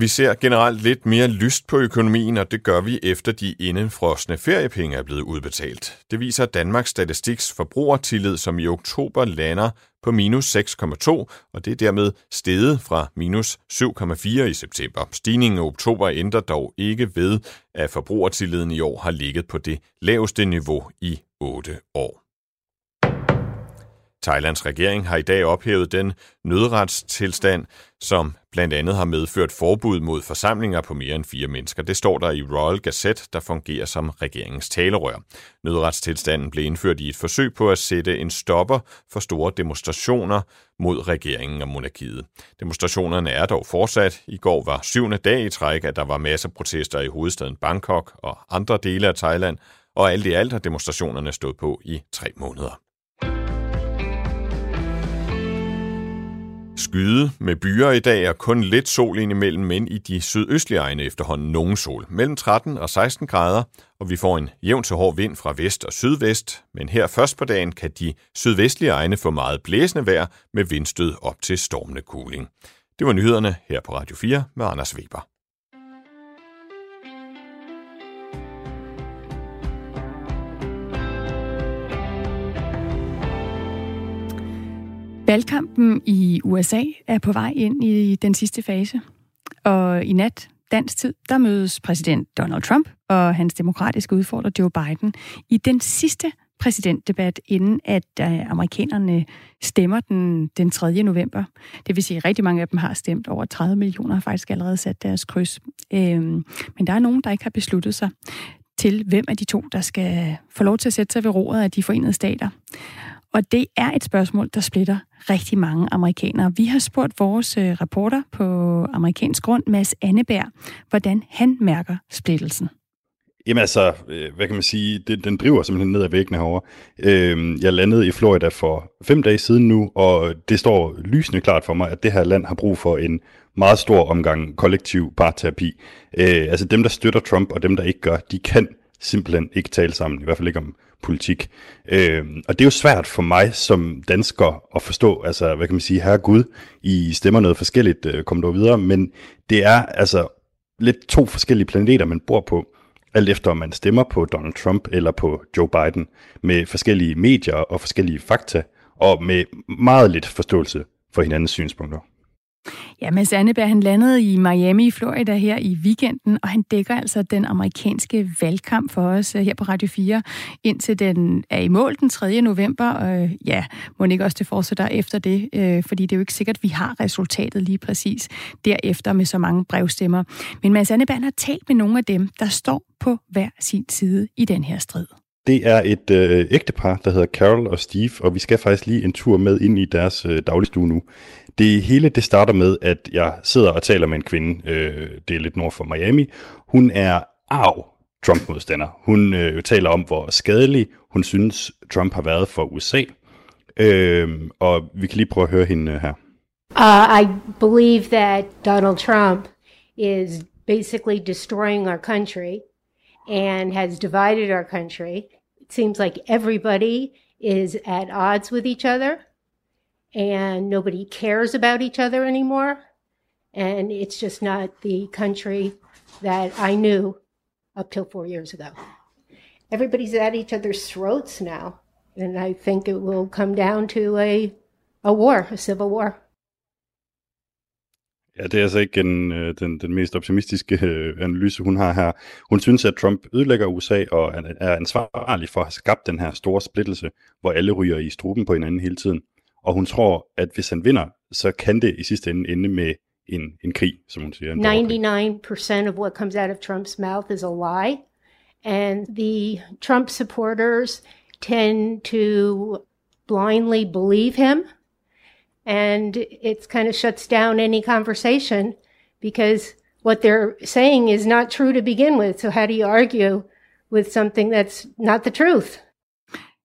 Vi ser generelt lidt mere lyst på økonomien, og det gør vi efter de indenfrosne feriepenge er blevet udbetalt. Det viser Danmarks Statistiks forbrugertillid, som i oktober lander på minus 6,2, og det er dermed steget fra minus 7,4 i september. Stigningen i oktober ændrer dog ikke ved, at forbrugertilliden i år har ligget på det laveste niveau i 8 år. Thailands regering har i dag ophævet den nødretstilstand, som blandt andet har medført forbud mod forsamlinger på mere end fire mennesker. Det står der i Royal Gazette, der fungerer som regeringens talerør. Nødretstilstanden blev indført i et forsøg på at sætte en stopper for store demonstrationer mod regeringen og monarkiet. Demonstrationerne er dog fortsat. I går var syvende dag i træk, at der var masser af protester i hovedstaden Bangkok og andre dele af Thailand, og alt i alt har demonstrationerne stået på i tre måneder. Skyde med byer i dag og kun lidt sol indimellem, men i de sydøstlige egne efterhånden nogen sol. Mellem 13 og 16 grader, og vi får en jævn til hård vind fra vest og sydvest. Men her først på dagen kan de sydvestlige egne få meget blæsende vejr med vindstød op til stormende kuling. Det var nyhederne her på Radio 4 med Anders Weber. Valgkampen i USA er på vej ind i den sidste fase. Og i nat, dansk tid, der mødes præsident Donald Trump og hans demokratiske udfordrer Joe Biden i den sidste præsidentdebat, inden at øh, amerikanerne stemmer den, den 3. november. Det vil sige, at rigtig mange af dem har stemt. Over 30 millioner har faktisk allerede sat deres kryds. Øhm, men der er nogen, der ikke har besluttet sig til, hvem af de to, der skal få lov til at sætte sig ved roret af de forenede stater. Og det er et spørgsmål, der splitter rigtig mange amerikanere. Vi har spurgt vores øh, reporter på amerikansk grund, Mads Anneberg, hvordan han mærker splittelsen. Jamen altså, øh, hvad kan man sige, det, den driver simpelthen ned ad væggene herovre. Øhm, jeg landede i Florida for fem dage siden nu, og det står lysende klart for mig, at det her land har brug for en meget stor omgang kollektiv parterapi. Øh, altså dem, der støtter Trump, og dem, der ikke gør, de kan simpelthen ikke tale sammen, i hvert fald ikke om politik. Øh, og det er jo svært for mig som dansker at forstå, altså hvad kan man sige, herre Gud, I stemmer noget forskelligt, øh, kom du videre, men det er altså lidt to forskellige planeter, man bor på alt efter om man stemmer på Donald Trump eller på Joe Biden, med forskellige medier og forskellige fakta, og med meget lidt forståelse for hinandens synspunkter. Ja, Mads Anneberg, han landede i Miami i Florida her i weekenden, og han dækker altså den amerikanske valgkamp for os øh, her på Radio 4, indtil den er i mål den 3. november. Og øh, ja, må ikke også det fortsætter efter det, øh, fordi det er jo ikke sikkert, at vi har resultatet lige præcis derefter med så mange brevstemmer. Men Mads Anneberg har talt med nogle af dem, der står på hver sin side i den her strid. Det er et øh, ægtepar, der hedder Carol og Steve, og vi skal faktisk lige en tur med ind i deres øh, dagligstue nu. Det hele det starter med, at jeg sidder og taler med en kvinde, øh, det er lidt nord for Miami. Hun er arv Trump-modstander. Hun øh, taler om, hvor skadelig hun synes, Trump har været for USA. Øh, og vi kan lige prøve at høre hende øh, her. Uh, I believe that Donald Trump is basically destroying our country and has divided our country. It seems like everybody is at odds with each other and nobody cares about each other anymore. And it's just not the country that I knew up till four years ago. Everybody's at each other's throats now. And I think it will come down to a, a war, a civil war. Ja, det er altså ikke en, øh, den, den mest optimistiske øh, analyse, hun har her. Hun synes, at Trump ødelægger USA og er ansvarlig for at have skabt den her store splittelse, hvor alle ryger i struben på hinanden hele tiden. Og hun tror, at hvis han vinder, så kan det i sidste ende ende med en, en krig, som hun siger. 99% of what comes out of Trump's mouth is a lie. And the Trump supporters tend to blindly believe him and it kind of shuts down any conversation because what they're saying is not true to begin with. So how do you argue with something that's not the truth?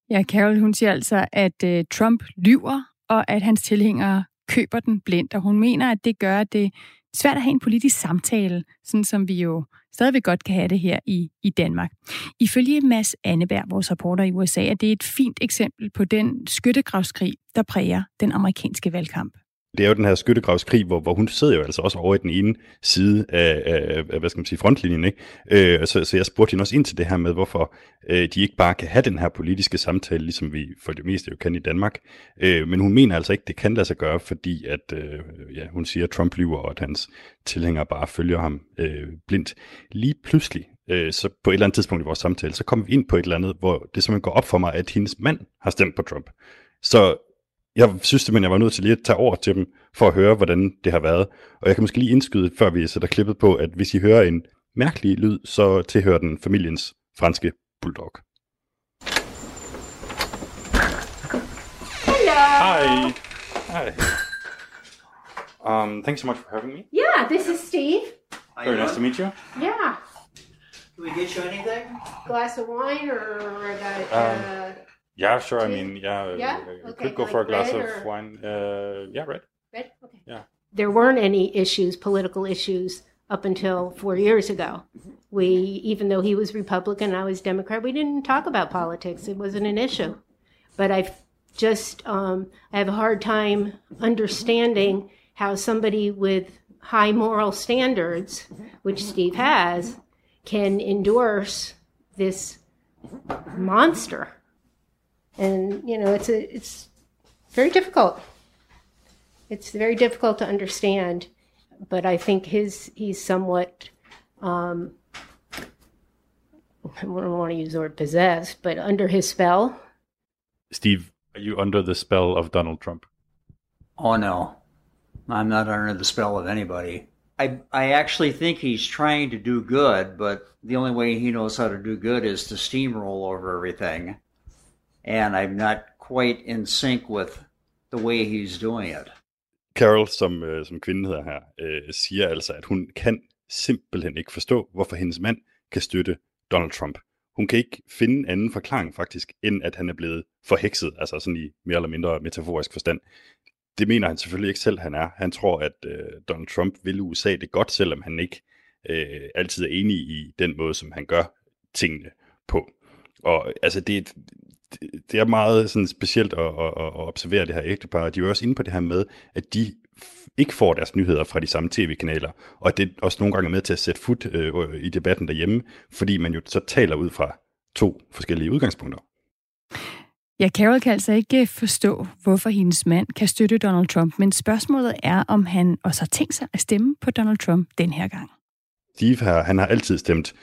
Ja, Carol, hun siger altså, at øh, Trump lyver, og at hans tilhængere køber den blindt, og hun mener, at det gør det svært at have en politisk samtale, sådan som vi jo stadigvæk godt kan have det her i, i Danmark. Ifølge Mads Anneberg, vores reporter i USA, er det et fint eksempel på den skyttegravskrig, der præger den amerikanske valgkamp det er jo den her skyttegravskrig, hvor, hvor hun sidder jo altså også over i den ene side af, af, af hvad skal man sige, frontlinjen. Ikke? Øh, så, så jeg spurgte hende også ind til det her med, hvorfor øh, de ikke bare kan have den her politiske samtale, ligesom vi for det meste jo kan i Danmark. Øh, men hun mener altså ikke, det kan lade sig gøre, fordi at, øh, ja, hun siger, at Trump lyver, og at hans tilhængere bare følger ham øh, blindt. Lige pludselig, øh, så på et eller andet tidspunkt i vores samtale, så kommer vi ind på et eller andet, hvor det simpelthen går op for mig, at hendes mand har stemt på Trump. Så jeg synes simpelthen, jeg var nødt til lige at tage over til dem, for at høre, hvordan det har været. Og jeg kan måske lige indskyde, før vi sætter klippet på, at hvis I hører en mærkelig lyd, så tilhører den familiens franske bulldog. Hello. Hi. Hi. Um, thanks so much for having me. Yeah, this is Steve. Very nice to meet you. Yeah. Can we get you anything? Glass of wine or got uh, Um, Yeah, sure. I mean, yeah, Yeah? uh, Okay, could go like for a glass of or- wine. Uh, yeah, red. red? Okay. Yeah. There weren't any issues, political issues, up until four years ago. We, even though he was Republican, I was Democrat, we didn't talk about politics. It wasn't an issue. But I've just, um, I have a hard time understanding how somebody with high moral standards, which Steve has, can endorse this monster. And you know, it's a, it's very difficult. It's very difficult to understand, but I think his he's somewhat um, I don't want to use the word possessed, but under his spell. Steve, are you under the spell of Donald Trump? Oh no, I'm not under the spell of anybody. I I actually think he's trying to do good, but the only way he knows how to do good is to steamroll over everything, and I'm not quite in sync with the way he's doing it. Carol, som, øh, som kvinde hedder her, øh, siger altså, at hun kan simpelthen ikke forstå, hvorfor hendes mand kan støtte Donald Trump. Hun kan ikke finde en anden forklaring faktisk, end at han er blevet forhekset, altså sådan i mere eller mindre metaforisk forstand. Det mener han selvfølgelig ikke selv, han er. Han tror, at øh, Donald Trump vil USA det godt, selvom han ikke øh, altid er enig i den måde, som han gør tingene på. Og altså, det er, et, det er meget sådan specielt at, at, at observere det her ægtepar. De er jo også inde på det her med, at de ikke får deres nyheder fra de samme tv-kanaler, og det også nogle gange er med til at sætte fod øh, i debatten derhjemme, fordi man jo så taler ud fra to forskellige udgangspunkter. Ja, Carol kan altså ikke forstå, hvorfor hendes mand kan støtte Donald Trump, men spørgsmålet er, om han også har tænkt sig at stemme på Donald Trump den her gang. Steve her, han har altid stemt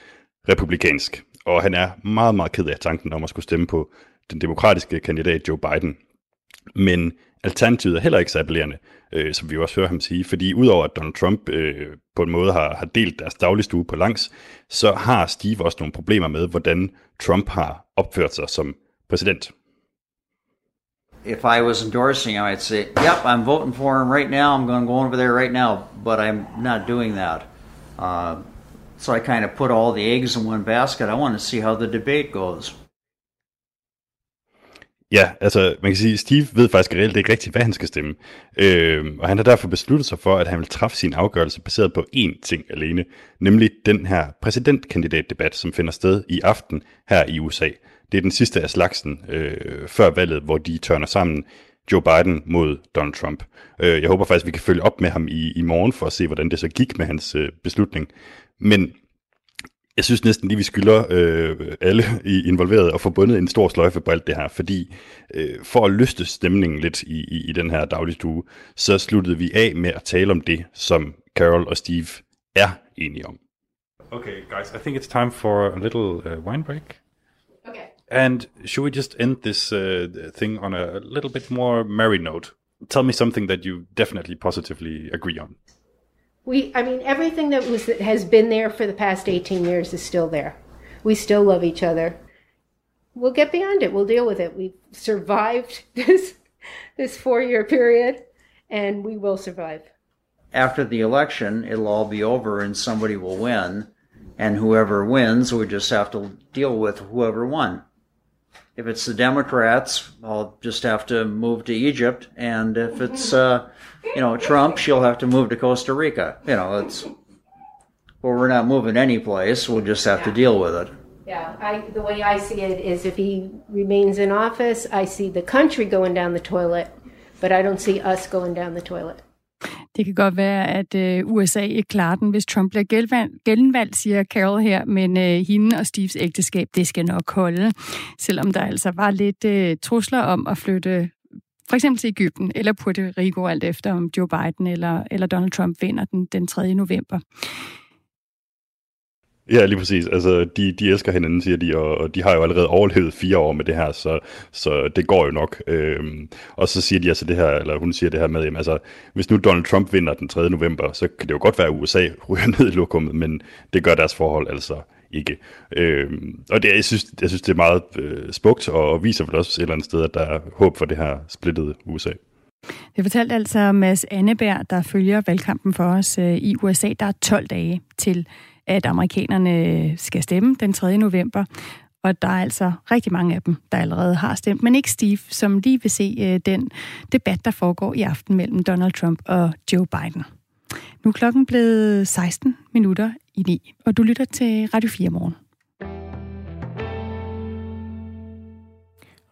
republikansk, og han er meget, meget ked af tanken om at skulle stemme på den demokratiske kandidat Joe Biden. Men alternativet er heller ikke så appellerende, øh, som vi også hører ham sige, fordi udover at Donald Trump øh, på en måde har, har delt deres dagligstue på langs, så har Steve også nogle problemer med, hvordan Trump har opført sig som præsident. If I was endorsing him, I'd say, "Yep, I'm voting for him right now. I'm going to go over there right now." But I'm not doing that. Uh, so I kind of put all the eggs in one basket. I want to see how the debate goes. Ja, altså man kan sige, Steve ved faktisk reelt ikke rigtigt, hvad han skal stemme. Øh, og han har derfor besluttet sig for, at han vil træffe sin afgørelse baseret på én ting alene, nemlig den her præsidentkandidatdebat, som finder sted i aften her i USA. Det er den sidste af slagsen øh, før valget, hvor de tørner sammen Joe Biden mod Donald Trump. Øh, jeg håber faktisk, vi kan følge op med ham i, i morgen for at se, hvordan det så gik med hans øh, beslutning. Men jeg synes næsten lige, vi skylder øh, alle involverede at få bundet en stor sløjfe på alt det her, fordi øh, for at løste stemningen lidt i, i, i den her dagligstue, så sluttede vi af med at tale om det, som Carol og Steve er enige om. Okay, guys, I think it's time for a little uh, wine break. Okay. And should we just end this uh, thing on a little bit more merry note? Tell me something that you definitely positively agree on. We, I mean, everything that was that has been there for the past 18 years is still there. We still love each other. We'll get beyond it. We'll deal with it. We've survived this this four-year period, and we will survive. After the election, it'll all be over and somebody will win, and whoever wins, we just have to deal with whoever won. If it's the Democrats, I'll just have to move to Egypt, and if it's uh, you know Trump, she'll have to move to Costa Rica. You know, it's well, we're not moving any place. We'll just have to deal with it. Yeah, I, the way I see it is if he remains in office, I see the country going down the toilet, but I don't see us going down the toilet. Det kan godt være, at øh, USA ikke klarer den, hvis Trump bliver genvalgt, genvalgt siger Carol her, men øh, hende og Steves ægteskab, det skal nok holde. Selvom der altså var lidt øh, trusler om at flytte for eksempel til Ægypten eller Puerto Rico, alt efter om Joe Biden eller, eller Donald Trump vinder den, den 3. november. Ja, lige præcis. Altså, de, de elsker hinanden, siger de, og, og de har jo allerede overlevet fire år med det her, så, så det går jo nok. Øhm, og så siger de altså det her, eller hun siger det her med, jamen, altså, hvis nu Donald Trump vinder den 3. november, så kan det jo godt være, at USA ryger ned i lokummet, men det gør deres forhold altså ikke. Øh, og det, jeg, synes, jeg synes, det er meget øh, smukt, og viser vel også et eller andet sted, at der er håb for det her splittede USA. Det fortalte altså Mads Anneberg, der følger valgkampen for os øh, i USA. Der er 12 dage til at amerikanerne øh, skal stemme den 3. november. Og der er altså rigtig mange af dem, der allerede har stemt, men ikke Steve, som lige vil se øh, den debat, der foregår i aften mellem Donald Trump og Joe Biden. Nu er klokken blevet 16 minutter i 9, og du lytter til Radio 4 morgen.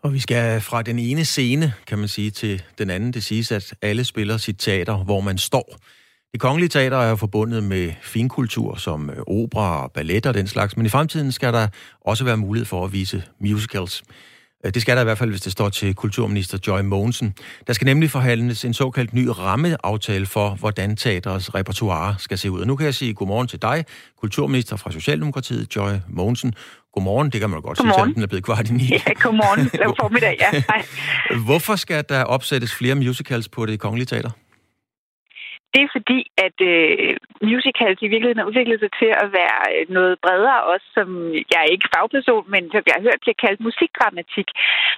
Og vi skal fra den ene scene, kan man sige, til den anden. Det siges, at alle spiller sit teater, hvor man står. Det kongelige teater er forbundet med finkultur som øh, opera opera, ballet og den slags, men i fremtiden skal der også være mulighed for at vise musicals. Øh, det skal der i hvert fald, hvis det står til kulturminister Joy Mogensen. Der skal nemlig forhandles en såkaldt ny rammeaftale for, hvordan teaterets repertoire skal se ud. Og nu kan jeg sige godmorgen til dig, kulturminister fra Socialdemokratiet, Joy Mogensen. Godmorgen, det kan man godt godmorgen. sige, den er blevet kvart i ni. Ja, godmorgen. Det formiddag, ja. Hej. Hvorfor skal der opsættes flere musicals på det kongelige teater? Det er fordi, at øh, musicals i virkeligheden har udviklet sig til at være øh, noget bredere også, som jeg er ikke fagperson, men som jeg har hørt bliver kaldt musikdramatik.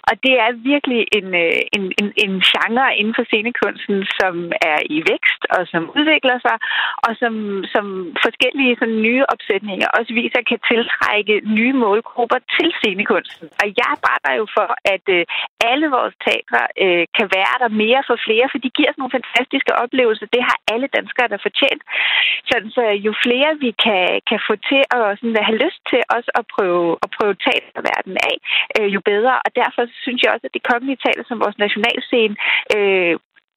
Og det er virkelig en, øh, en, en, en genre inden for scenekunsten, som er i vækst og som udvikler sig, og som, som forskellige sådan, nye opsætninger også viser kan tiltrække nye målgrupper til scenekunsten. Og jeg brænder jo for, at øh, alle vores teatre øh, kan være der mere for flere, for de giver os nogle fantastiske oplevelser. Det har alle danskere, der fortjent. Sådan, så jo flere vi kan, kan få til at sådan, have lyst til også at prøve, at prøve teaterverdenen af, øh, jo bedre. Og derfor synes jeg også, at det kongelige teater som vores nationalscene øh,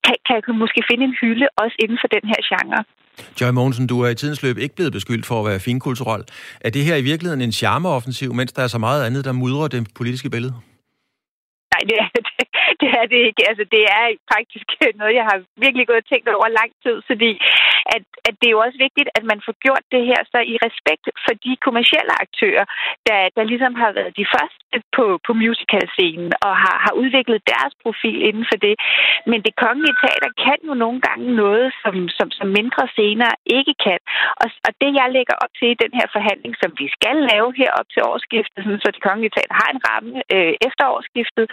kan, kan måske finde en hylde også inden for den her genre. Joy Mogensen, du er i tidens løb ikke blevet beskyldt for at være finkulturel. Er det her i virkeligheden en charmeoffensiv, mens der er så meget andet, der mudrer det politiske billede? Nej, det er, det, det er det ikke. Altså, det er faktisk noget, jeg har virkelig gået og tænkt over lang tid, fordi at, at det er jo også vigtigt, at man får gjort det her så i respekt for de kommercielle aktører, der, der ligesom har været de første på, på musicalscenen og har, har udviklet deres profil inden for det. Men det kongelige teater kan jo nogle gange noget, som, som, som mindre scener ikke kan. Og, og det, jeg lægger op til i den her forhandling, som vi skal lave her op til årsskiftet, så det kongelige teater har en ramme øh, efter årsskiftet,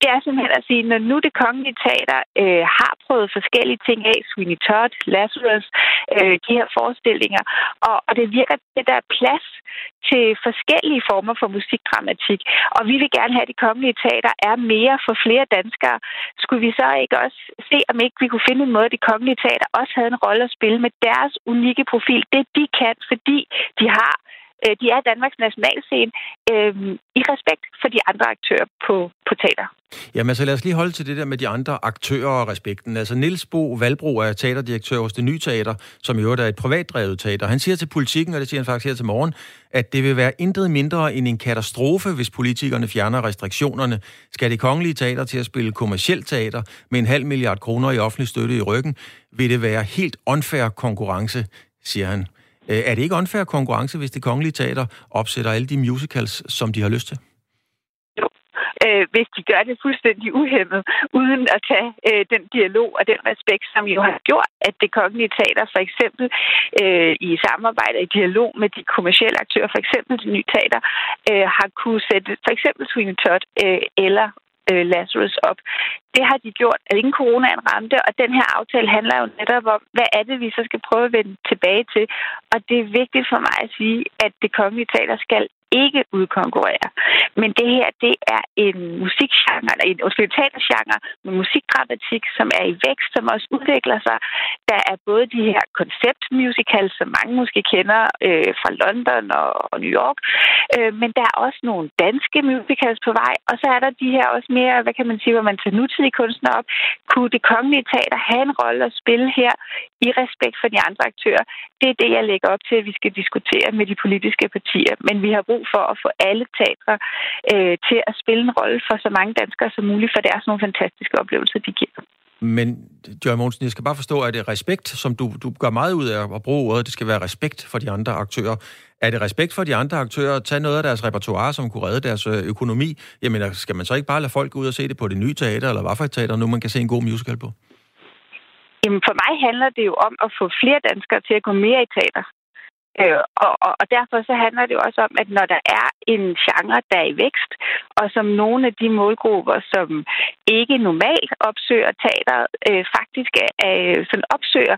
det er simpelthen at sige, når nu det kongelige teater øh, har prøvet forskellige ting af, Sweeney Todd, Lazarus, øh, de her forestillinger, og, og det virker, at der er plads til forskellige former for musikdramatik, og vi vil gerne have, at de kongelige teater er mere for flere danskere. Skulle vi så ikke også se, om ikke vi kunne finde en måde, at de kongelige teater også havde en rolle at spille med deres unikke profil, det de kan, fordi de har øh, de er Danmarks nationalscene øh, i respekt for de andre aktører på, på teater. Jamen så lad os lige holde til det der med de andre aktører og respekten. Altså Nils Bo Valbro er teaterdirektør hos Det Nye Teater, som i øvrigt er et privatdrevet teater. Han siger til politikken, og det siger han faktisk her til morgen, at det vil være intet mindre end en katastrofe, hvis politikerne fjerner restriktionerne. Skal det kongelige teater til at spille kommersielt teater med en halv milliard kroner i offentlig støtte i ryggen, vil det være helt unfair konkurrence, siger han. Øh, er det ikke unfair konkurrence, hvis det kongelige teater opsætter alle de musicals, som de har lyst til? øh, hvis de gør det fuldstændig uhemmet, uden at tage øh, den dialog og den respekt, som jo har gjort, at det kongelige teater for eksempel øh, i samarbejde i dialog med de kommersielle aktører, for eksempel det nye teater, øh, har kunne sætte for eksempel Sweeney Todd øh, eller øh, Lazarus op. Det har de gjort, at ingen coronaen ramte, og den her aftale handler jo netop om, hvad er det, vi så skal prøve at vende tilbage til. Og det er vigtigt for mig at sige, at det kongelige teater skal ikke udkonkurrere. Men det her, det er en musikgenre, eller en teatergenre med musikdramatik, som er i vækst, som også udvikler sig. Der er både de her konceptmusicals, som mange måske kender øh, fra London og, og New York, øh, men der er også nogle danske musicals på vej, og så er der de her også mere, hvad kan man sige, hvor man tager nutidige kunstnere op. Kunne det kongelige teater have en rolle at spille her i respekt for de andre aktører? Det er det, jeg lægger op til, at vi skal diskutere med de politiske partier. Men vi har brug for at få alle teatre øh, til at spille en rolle for så mange danskere som muligt, for det er sådan nogle fantastiske oplevelser, de giver. Men, Joy Mogensen, jeg skal bare forstå, at det respekt, som du, du gør meget ud af at bruge ordet, det skal være respekt for de andre aktører. Er det respekt for de andre aktører at tage noget af deres repertoire, som kunne redde deres øh, økonomi? Jamen, skal man så ikke bare lade folk ud og se det på det nye teater, eller hvad for et teater, nu man kan se en god musical på? Jamen, for mig handler det jo om at få flere danskere til at gå mere i teater. Øh, og, og, og derfor så handler det jo også om, at når der er en genre, der er i vækst, og som nogle af de målgrupper, som ikke normalt opsøger teater, øh, faktisk er, øh, sådan opsøger,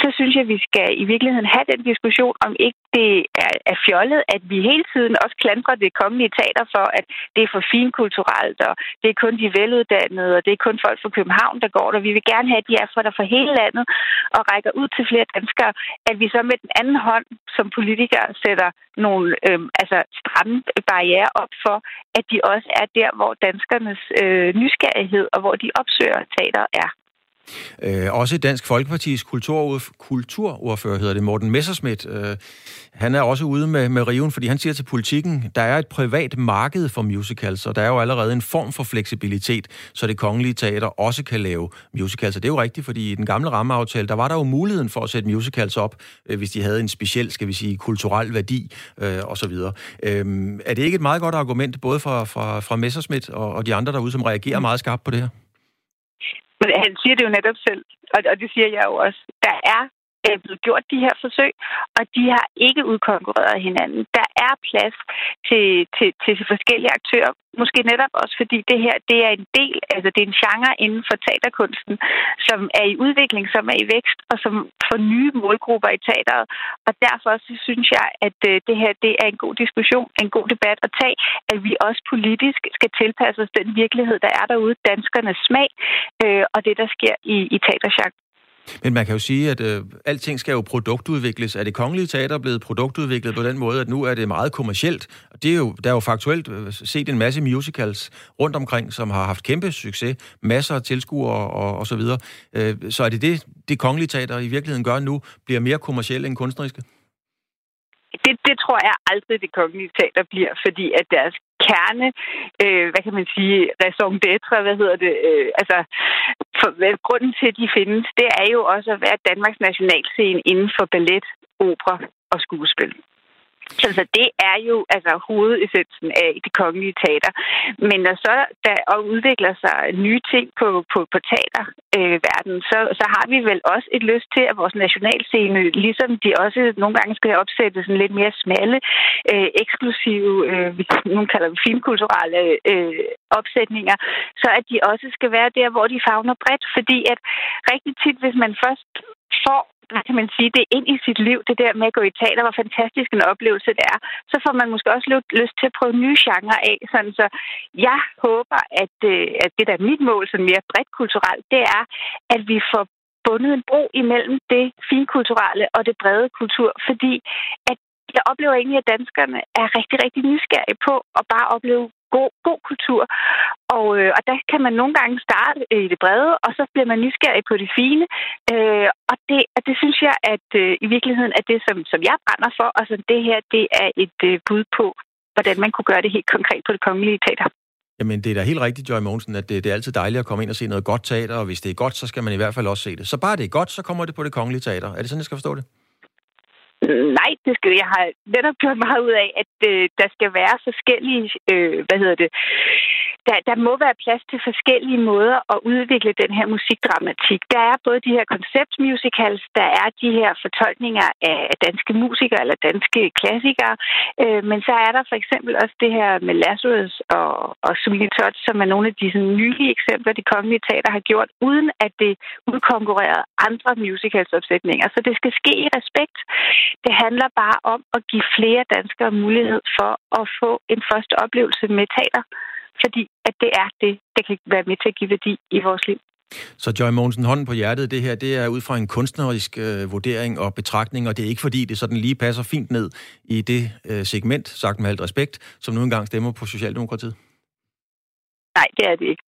så synes jeg, at vi skal i virkeligheden have den diskussion, om ikke det er, er fjollet, at vi hele tiden også klandrer det kongelige teater for, at det er for finkulturelt, og det er kun de veluddannede, og det er kun folk fra København, der går der. Vi vil gerne have, at de er for der for hele landet og rækker ud til flere danskere, at vi så med den anden hånd som politikere sætter nogle øh, altså stramme barriere op for, at de også er der, hvor danskernes øh, nysgerrighed og hvor de opsøger teater er. Øh, også Dansk Folkepartis kulturordfører, hedder det, Morten Messerschmidt, øh, han er også ude med, med riven, fordi han siger til politikken, der er et privat marked for musicals, og der er jo allerede en form for fleksibilitet, så det kongelige teater også kan lave musicals. Og det er jo rigtigt, fordi i den gamle rammeaftale, der var der jo muligheden for at sætte musicals op, øh, hvis de havde en speciel, skal vi sige, kulturel værdi øh, osv. Øh, er det ikke et meget godt argument, både fra, fra, fra Messerschmidt og, og de andre derude, som reagerer meget skarpt på det her? Men han siger det jo netop selv, og, og det siger jeg jo også. Der er er blevet gjort de her forsøg, og de har ikke udkonkurreret hinanden. Der er plads til, til, til forskellige aktører, måske netop også fordi det her det er en del, altså det er en genre inden for teaterkunsten, som er i udvikling, som er i vækst, og som får nye målgrupper i teateret. Og derfor så synes jeg, at øh, det her det er en god diskussion, en god debat at tage, at vi også politisk skal tilpasse os den virkelighed, der er derude, danskernes smag, øh, og det, der sker i, i teatergenren. Men man kan jo sige, at øh, alting skal jo produktudvikles. Er det kongelige teater blevet produktudviklet på den måde, at nu er det meget kommercielt? Det er jo, der er jo faktuelt øh, set en masse musicals rundt omkring, som har haft kæmpe succes, masser af tilskuere og, og så videre. Øh, så er det det, det kongelige teater i virkeligheden gør nu, bliver mere kommercielle end kunstneriske? Det, det tror jeg aldrig, det kongelige teater bliver, fordi at deres kerne, øh, hvad kan man sige, raison d'etre, hvad hedder det, øh, altså for, hvad, grunden til, at de findes, det er jo også at være Danmarks nationalscene inden for ballet, opera og skuespil. Så, så det er jo altså hovedessensen af det kongelige teater. Men når så der og udvikler sig nye ting på, på, på teaterverdenen, øh, så, så har vi vel også et lyst til, at vores nationalscene, ligesom de også nogle gange skal opsætte sådan lidt mere smalle, øh, eksklusive, øh, nogle kalder vi filmkulturelle øh, opsætninger, så at de også skal være der, hvor de fagner bredt. Fordi at rigtig tit, hvis man først får hvad kan man sige, det ind i sit liv, det der med at gå i teater, hvor fantastisk en oplevelse det er, så får man måske også lyst til at prøve nye genrer af. Sådan, så jeg håber, at, øh, at det der er mit mål, som mere bredt kulturelt, det er, at vi får bundet en bro imellem det finkulturelle og det brede kultur, fordi at jeg oplever egentlig, at danskerne er rigtig, rigtig nysgerrige på at bare opleve god, god kultur. Og, øh, og der kan man nogle gange starte øh, i det brede, og så bliver man nysgerrig på det fine. Øh, og det, og det synes jeg, at øh, i virkeligheden er det, som, som jeg brænder for, og så det her, det er et øh, bud på, hvordan man kunne gøre det helt konkret på det kongelige teater. Jamen, det er da helt rigtigt, Joy Mogensen, at det, det er altid dejligt at komme ind og se noget godt teater, og hvis det er godt, så skal man i hvert fald også se det. Så bare det er godt, så kommer det på det kongelige teater. Er det sådan, jeg skal forstå det? Nej, det skal jeg har netop gjort meget ud af, at øh, der skal være forskellige, øh, hvad hedder det, der, der må være plads til forskellige måder at udvikle den her musikdramatik. Der er både de her konceptmusicals, der er de her fortolkninger af danske musikere eller danske klassikere, øh, men så er der for eksempel også det her med Lazarus og, og Sweeney Todd, som er nogle af de sådan, nylige eksempler, de kongelige teater har gjort, uden at det udkonkurrerer andre musicalsopsætninger. Så det skal ske i respekt. Det handler bare om at give flere danskere mulighed for at få en første oplevelse med teater fordi at det er det, der kan være med til at give værdi i vores liv. Så Joy Mogensen, hånden på hjertet, det her det er ud fra en kunstnerisk øh, vurdering og betragtning, og det er ikke fordi, det sådan lige passer fint ned i det øh, segment, sagt med alt respekt, som nu engang stemmer på Socialdemokratiet? Nej, det er det ikke.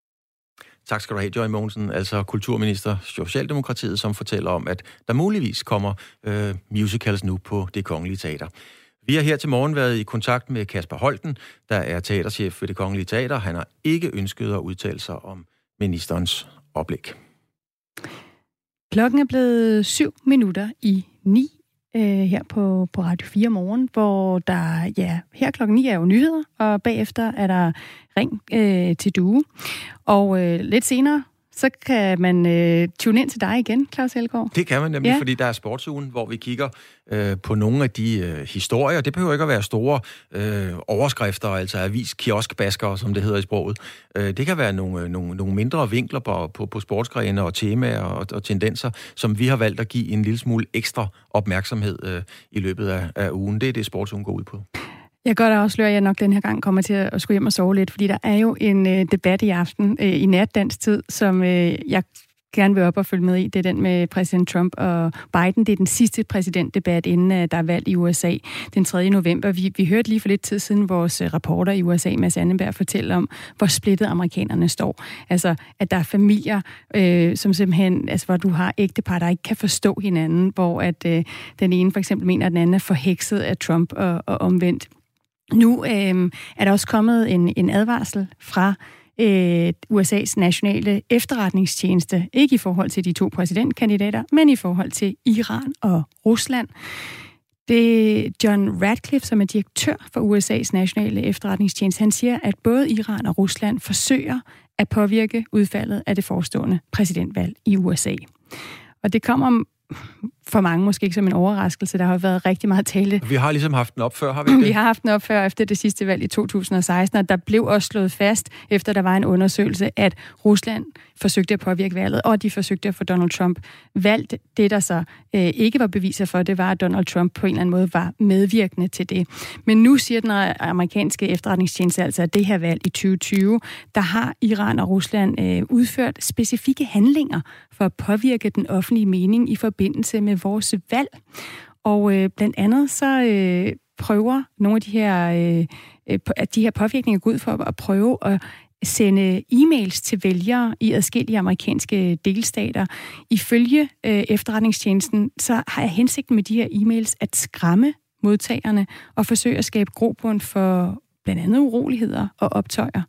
Tak skal du have, Joy Mogensen, altså kulturminister Socialdemokratiet, som fortæller om, at der muligvis kommer øh, musicals nu på det kongelige teater. Vi har her til morgen været i kontakt med Kasper Holten, der er teaterchef ved det Kongelige Teater. Han har ikke ønsket at udtale sig om ministerens oplæg. Klokken er blevet syv minutter i ni øh, her på, på Radio 4 morgen, hvor der, ja, her klokken 9 er jo nyheder, og bagefter er der ring øh, til due. Og øh, lidt senere, så kan man øh, tune ind til dig igen, Claus Helgaard. Det kan man nemlig, ja. fordi der er sportsugen, hvor vi kigger øh, på nogle af de øh, historier. Det behøver ikke at være store øh, overskrifter, altså avis kioskbasker, som det hedder i sproget. Øh, det kan være nogle, øh, nogle, nogle mindre vinkler på, på, på sportsgrene og temaer og, og tendenser, som vi har valgt at give en lille smule ekstra opmærksomhed øh, i løbet af, af ugen. Det er det, sportsugen går ud på. Jeg kan da også at jeg nok den her gang kommer til at skulle hjem og sove lidt, fordi der er jo en øh, debat i aften øh, i natdansk tid, som øh, jeg gerne vil op og følge med i, det er den med præsident Trump og Biden. Det er den sidste præsidentdebat, inden øh, der er valg i USA den 3. november. Vi, vi hørte lige for lidt tid siden vores øh, reporter i USA, Mads Annenberg, fortælle om, hvor splittet amerikanerne står. Altså, at der er familier, øh, som simpelthen, altså, hvor du har ægtepar, der ikke kan forstå hinanden, hvor at øh, den ene for eksempel mener, at den anden er forhekset af Trump og, og omvendt. Nu øh, er der også kommet en, en advarsel fra øh, USA's nationale efterretningstjeneste, ikke i forhold til de to præsidentkandidater, men i forhold til Iran og Rusland. Det er John Radcliffe, som er direktør for USA's nationale efterretningstjeneste. Han siger, at både Iran og Rusland forsøger at påvirke udfaldet af det forestående præsidentvalg i USA. Og det kommer for mange måske ikke som en overraskelse. Der har været rigtig meget tale. Vi har ligesom haft den op før, har vi det? Vi har haft den op før efter det sidste valg i 2016, og der blev også slået fast, efter der var en undersøgelse, at Rusland forsøgte at påvirke valget, og de forsøgte at få Donald Trump valgt. Det, der så øh, ikke var beviser for, det var, at Donald Trump på en eller anden måde var medvirkende til det. Men nu siger den amerikanske efterretningstjeneste altså, at det her valg i 2020, der har Iran og Rusland øh, udført specifikke handlinger for at påvirke den offentlige mening i forbindelse med vores valg. Og øh, blandt andet så øh, prøver nogle af de her, øh, øh de her påvirkninger går ud for at prøve at sende e-mails til vælgere i adskillige amerikanske delstater. Ifølge øh, efterretningstjenesten, så har jeg hensigten med de her e-mails at skræmme modtagerne og forsøge at skabe grobund for blandt andet uroligheder og optøjer,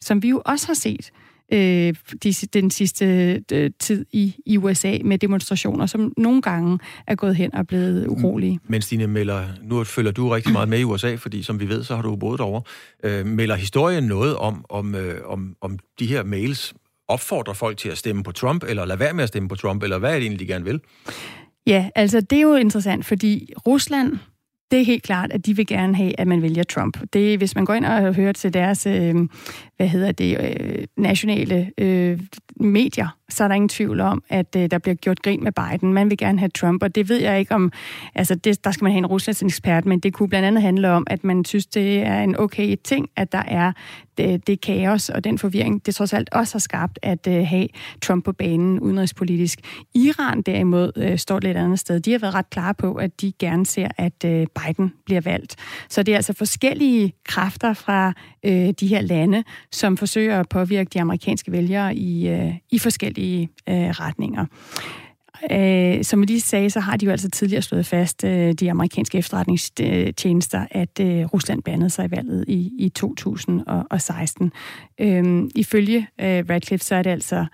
som vi jo også har set øh, de, den sidste øh, tid i, i USA med demonstrationer, som nogle gange er gået hen og blevet urolige. Men Stine melder, nu følger du rigtig meget med i USA, fordi som vi ved, så har du boet derovre. Øh, melder historien noget om, om, øh, om, om de her mails opfordrer folk til at stemme på Trump, eller lade være med at stemme på Trump, eller hvad er det egentlig, de gerne vil? Ja, altså det er jo interessant, fordi Rusland det er helt klart, at de vil gerne have, at man vælger Trump. Det, hvis man går ind og hører til deres, øh, hvad hedder det, øh, nationale øh, medier, så er der ingen tvivl om, at øh, der bliver gjort grin med Biden. Man vil gerne have Trump, og det ved jeg ikke om, altså det, der skal man have en Ruslands ekspert, men det kunne blandt andet handle om, at man synes, det er en okay ting, at der er det, det kaos og den forvirring, det trods alt også har skabt at øh, have Trump på banen udenrigspolitisk. Iran derimod øh, står lidt andet sted. De har været ret klare på, at de gerne ser, at øh, Biden bliver valgt. Så det er altså forskellige kræfter fra øh, de her lande, som forsøger at påvirke de amerikanske vælgere i, øh, i forskellige øh, retninger. Øh, som vi lige sagde, så har de jo altså tidligere slået fast, øh, de amerikanske efterretningstjenester, at øh, Rusland bandede sig i valget i, i 2016. Øh, ifølge øh, Radcliffe, så er det altså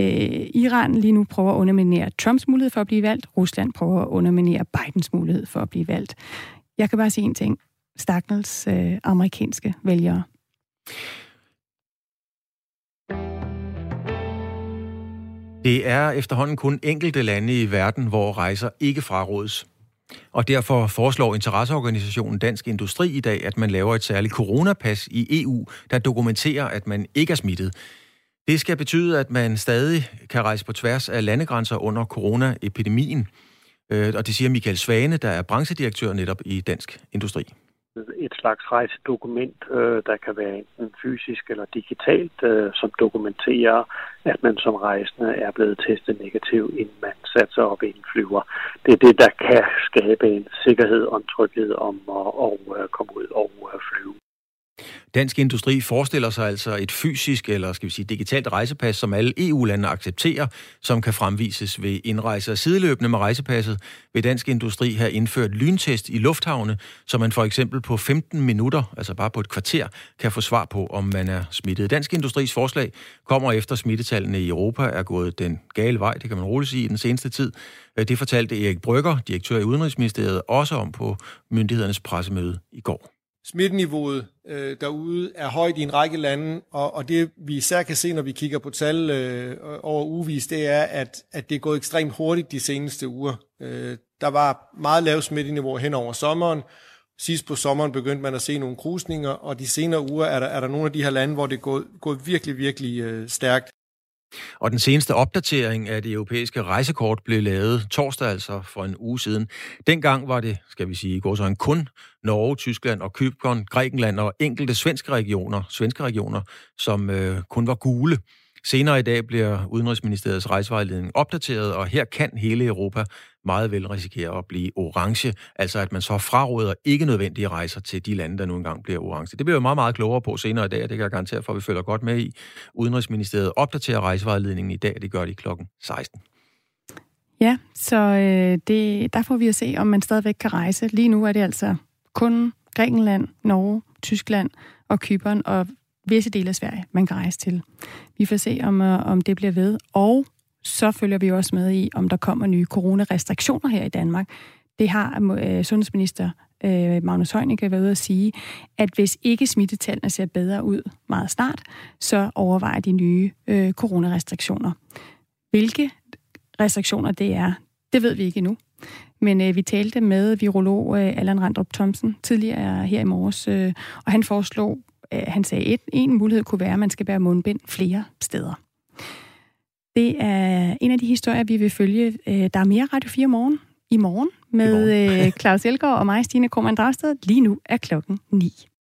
øh, Iran lige nu prøver at underminere Trumps mulighed for at blive valgt. Rusland prøver at underminere Bidens mulighed for at blive valgt. Jeg kan bare sige en ting. Stakkels øh, amerikanske vælgere. Det er efterhånden kun enkelte lande i verden, hvor rejser ikke frarådes. Og derfor foreslår interesseorganisationen Dansk Industri i dag, at man laver et særligt coronapas i EU, der dokumenterer, at man ikke er smittet. Det skal betyde, at man stadig kan rejse på tværs af landegrænser under coronaepidemien. Øh, og det siger Michael Svane, der er branchedirektør netop i Dansk Industri et slags rejsedokument, øh, der kan være enten fysisk eller digitalt, øh, som dokumenterer, at man som rejsende er blevet testet negativ, inden man satte sig op i en flyver. Det er det, der kan skabe en sikkerhed og en tryghed om at, at, at øh, komme ud og øh, flyve. Dansk Industri forestiller sig altså et fysisk eller skal vi sige digitalt rejsepas, som alle EU-lande accepterer, som kan fremvises ved indrejse. Og sideløbende med rejsepasset vil Dansk Industri have indført lyntest i lufthavne, så man for eksempel på 15 minutter, altså bare på et kvarter, kan få svar på, om man er smittet. Dansk Industris forslag kommer efter smittetallene i Europa er gået den gale vej, det kan man roligt sige, i den seneste tid. Det fortalte Erik Brygger, direktør i Udenrigsministeriet, også om på myndighedernes pressemøde i går. Smitteniveauet øh, derude er højt i en række lande, og, og det vi især kan se, når vi kigger på tal øh, over ugevis, det er, at, at det er gået ekstremt hurtigt de seneste uger. Øh, der var meget lavt smitteniveau hen over sommeren. Sidst på sommeren begyndte man at se nogle krusninger, og de senere uger er der, er der nogle af de her lande, hvor det er gået, gået virkelig, virkelig øh, stærkt. Og den seneste opdatering af det europæiske rejsekort blev lavet torsdag, altså for en uge siden. Dengang var det, skal vi sige, går så en kun Norge, Tyskland og Cypern, Grækenland og enkelte svenske regioner, svenske regioner som øh, kun var gule. Senere i dag bliver Udenrigsministeriets rejsevejledning opdateret, og her kan hele Europa meget vel risikere at blive orange, altså at man så fraråder ikke nødvendige rejser til de lande, der nu engang bliver orange. Det bliver jo meget, meget klogere på senere i dag, og det kan jeg garantere for, at vi følger godt med i. Udenrigsministeriet opdaterer rejsevejledningen i dag, det gør de klokken 16. Ja, så øh, det, der får vi at se, om man stadigvæk kan rejse. Lige nu er det altså kun Grækenland, Norge, Tyskland og Kypern og visse dele af Sverige, man kan rejse til. Vi får se, om, øh, om det bliver ved. Og så følger vi også med i, om der kommer nye coronarestriktioner her i Danmark. Det har øh, sundhedsminister øh, Magnus Heunicke været ude at sige, at hvis ikke smittetallene ser bedre ud meget snart, så overvejer de nye øh, coronarestriktioner. Hvilke restriktioner det er, det ved vi ikke endnu. Men øh, vi talte med virolog øh, Allan Randrup Thomsen tidligere her i morges, øh, og han foreslog, han sagde, at en mulighed kunne være, at man skal bære mundbind flere steder. Det er en af de historier, vi vil følge. Øh, der er mere Radio 4 morgen i morgen med I morgen. Øh, Claus Elgaard og mig, Stine Krohmann Dragsted. Lige nu er klokken 9.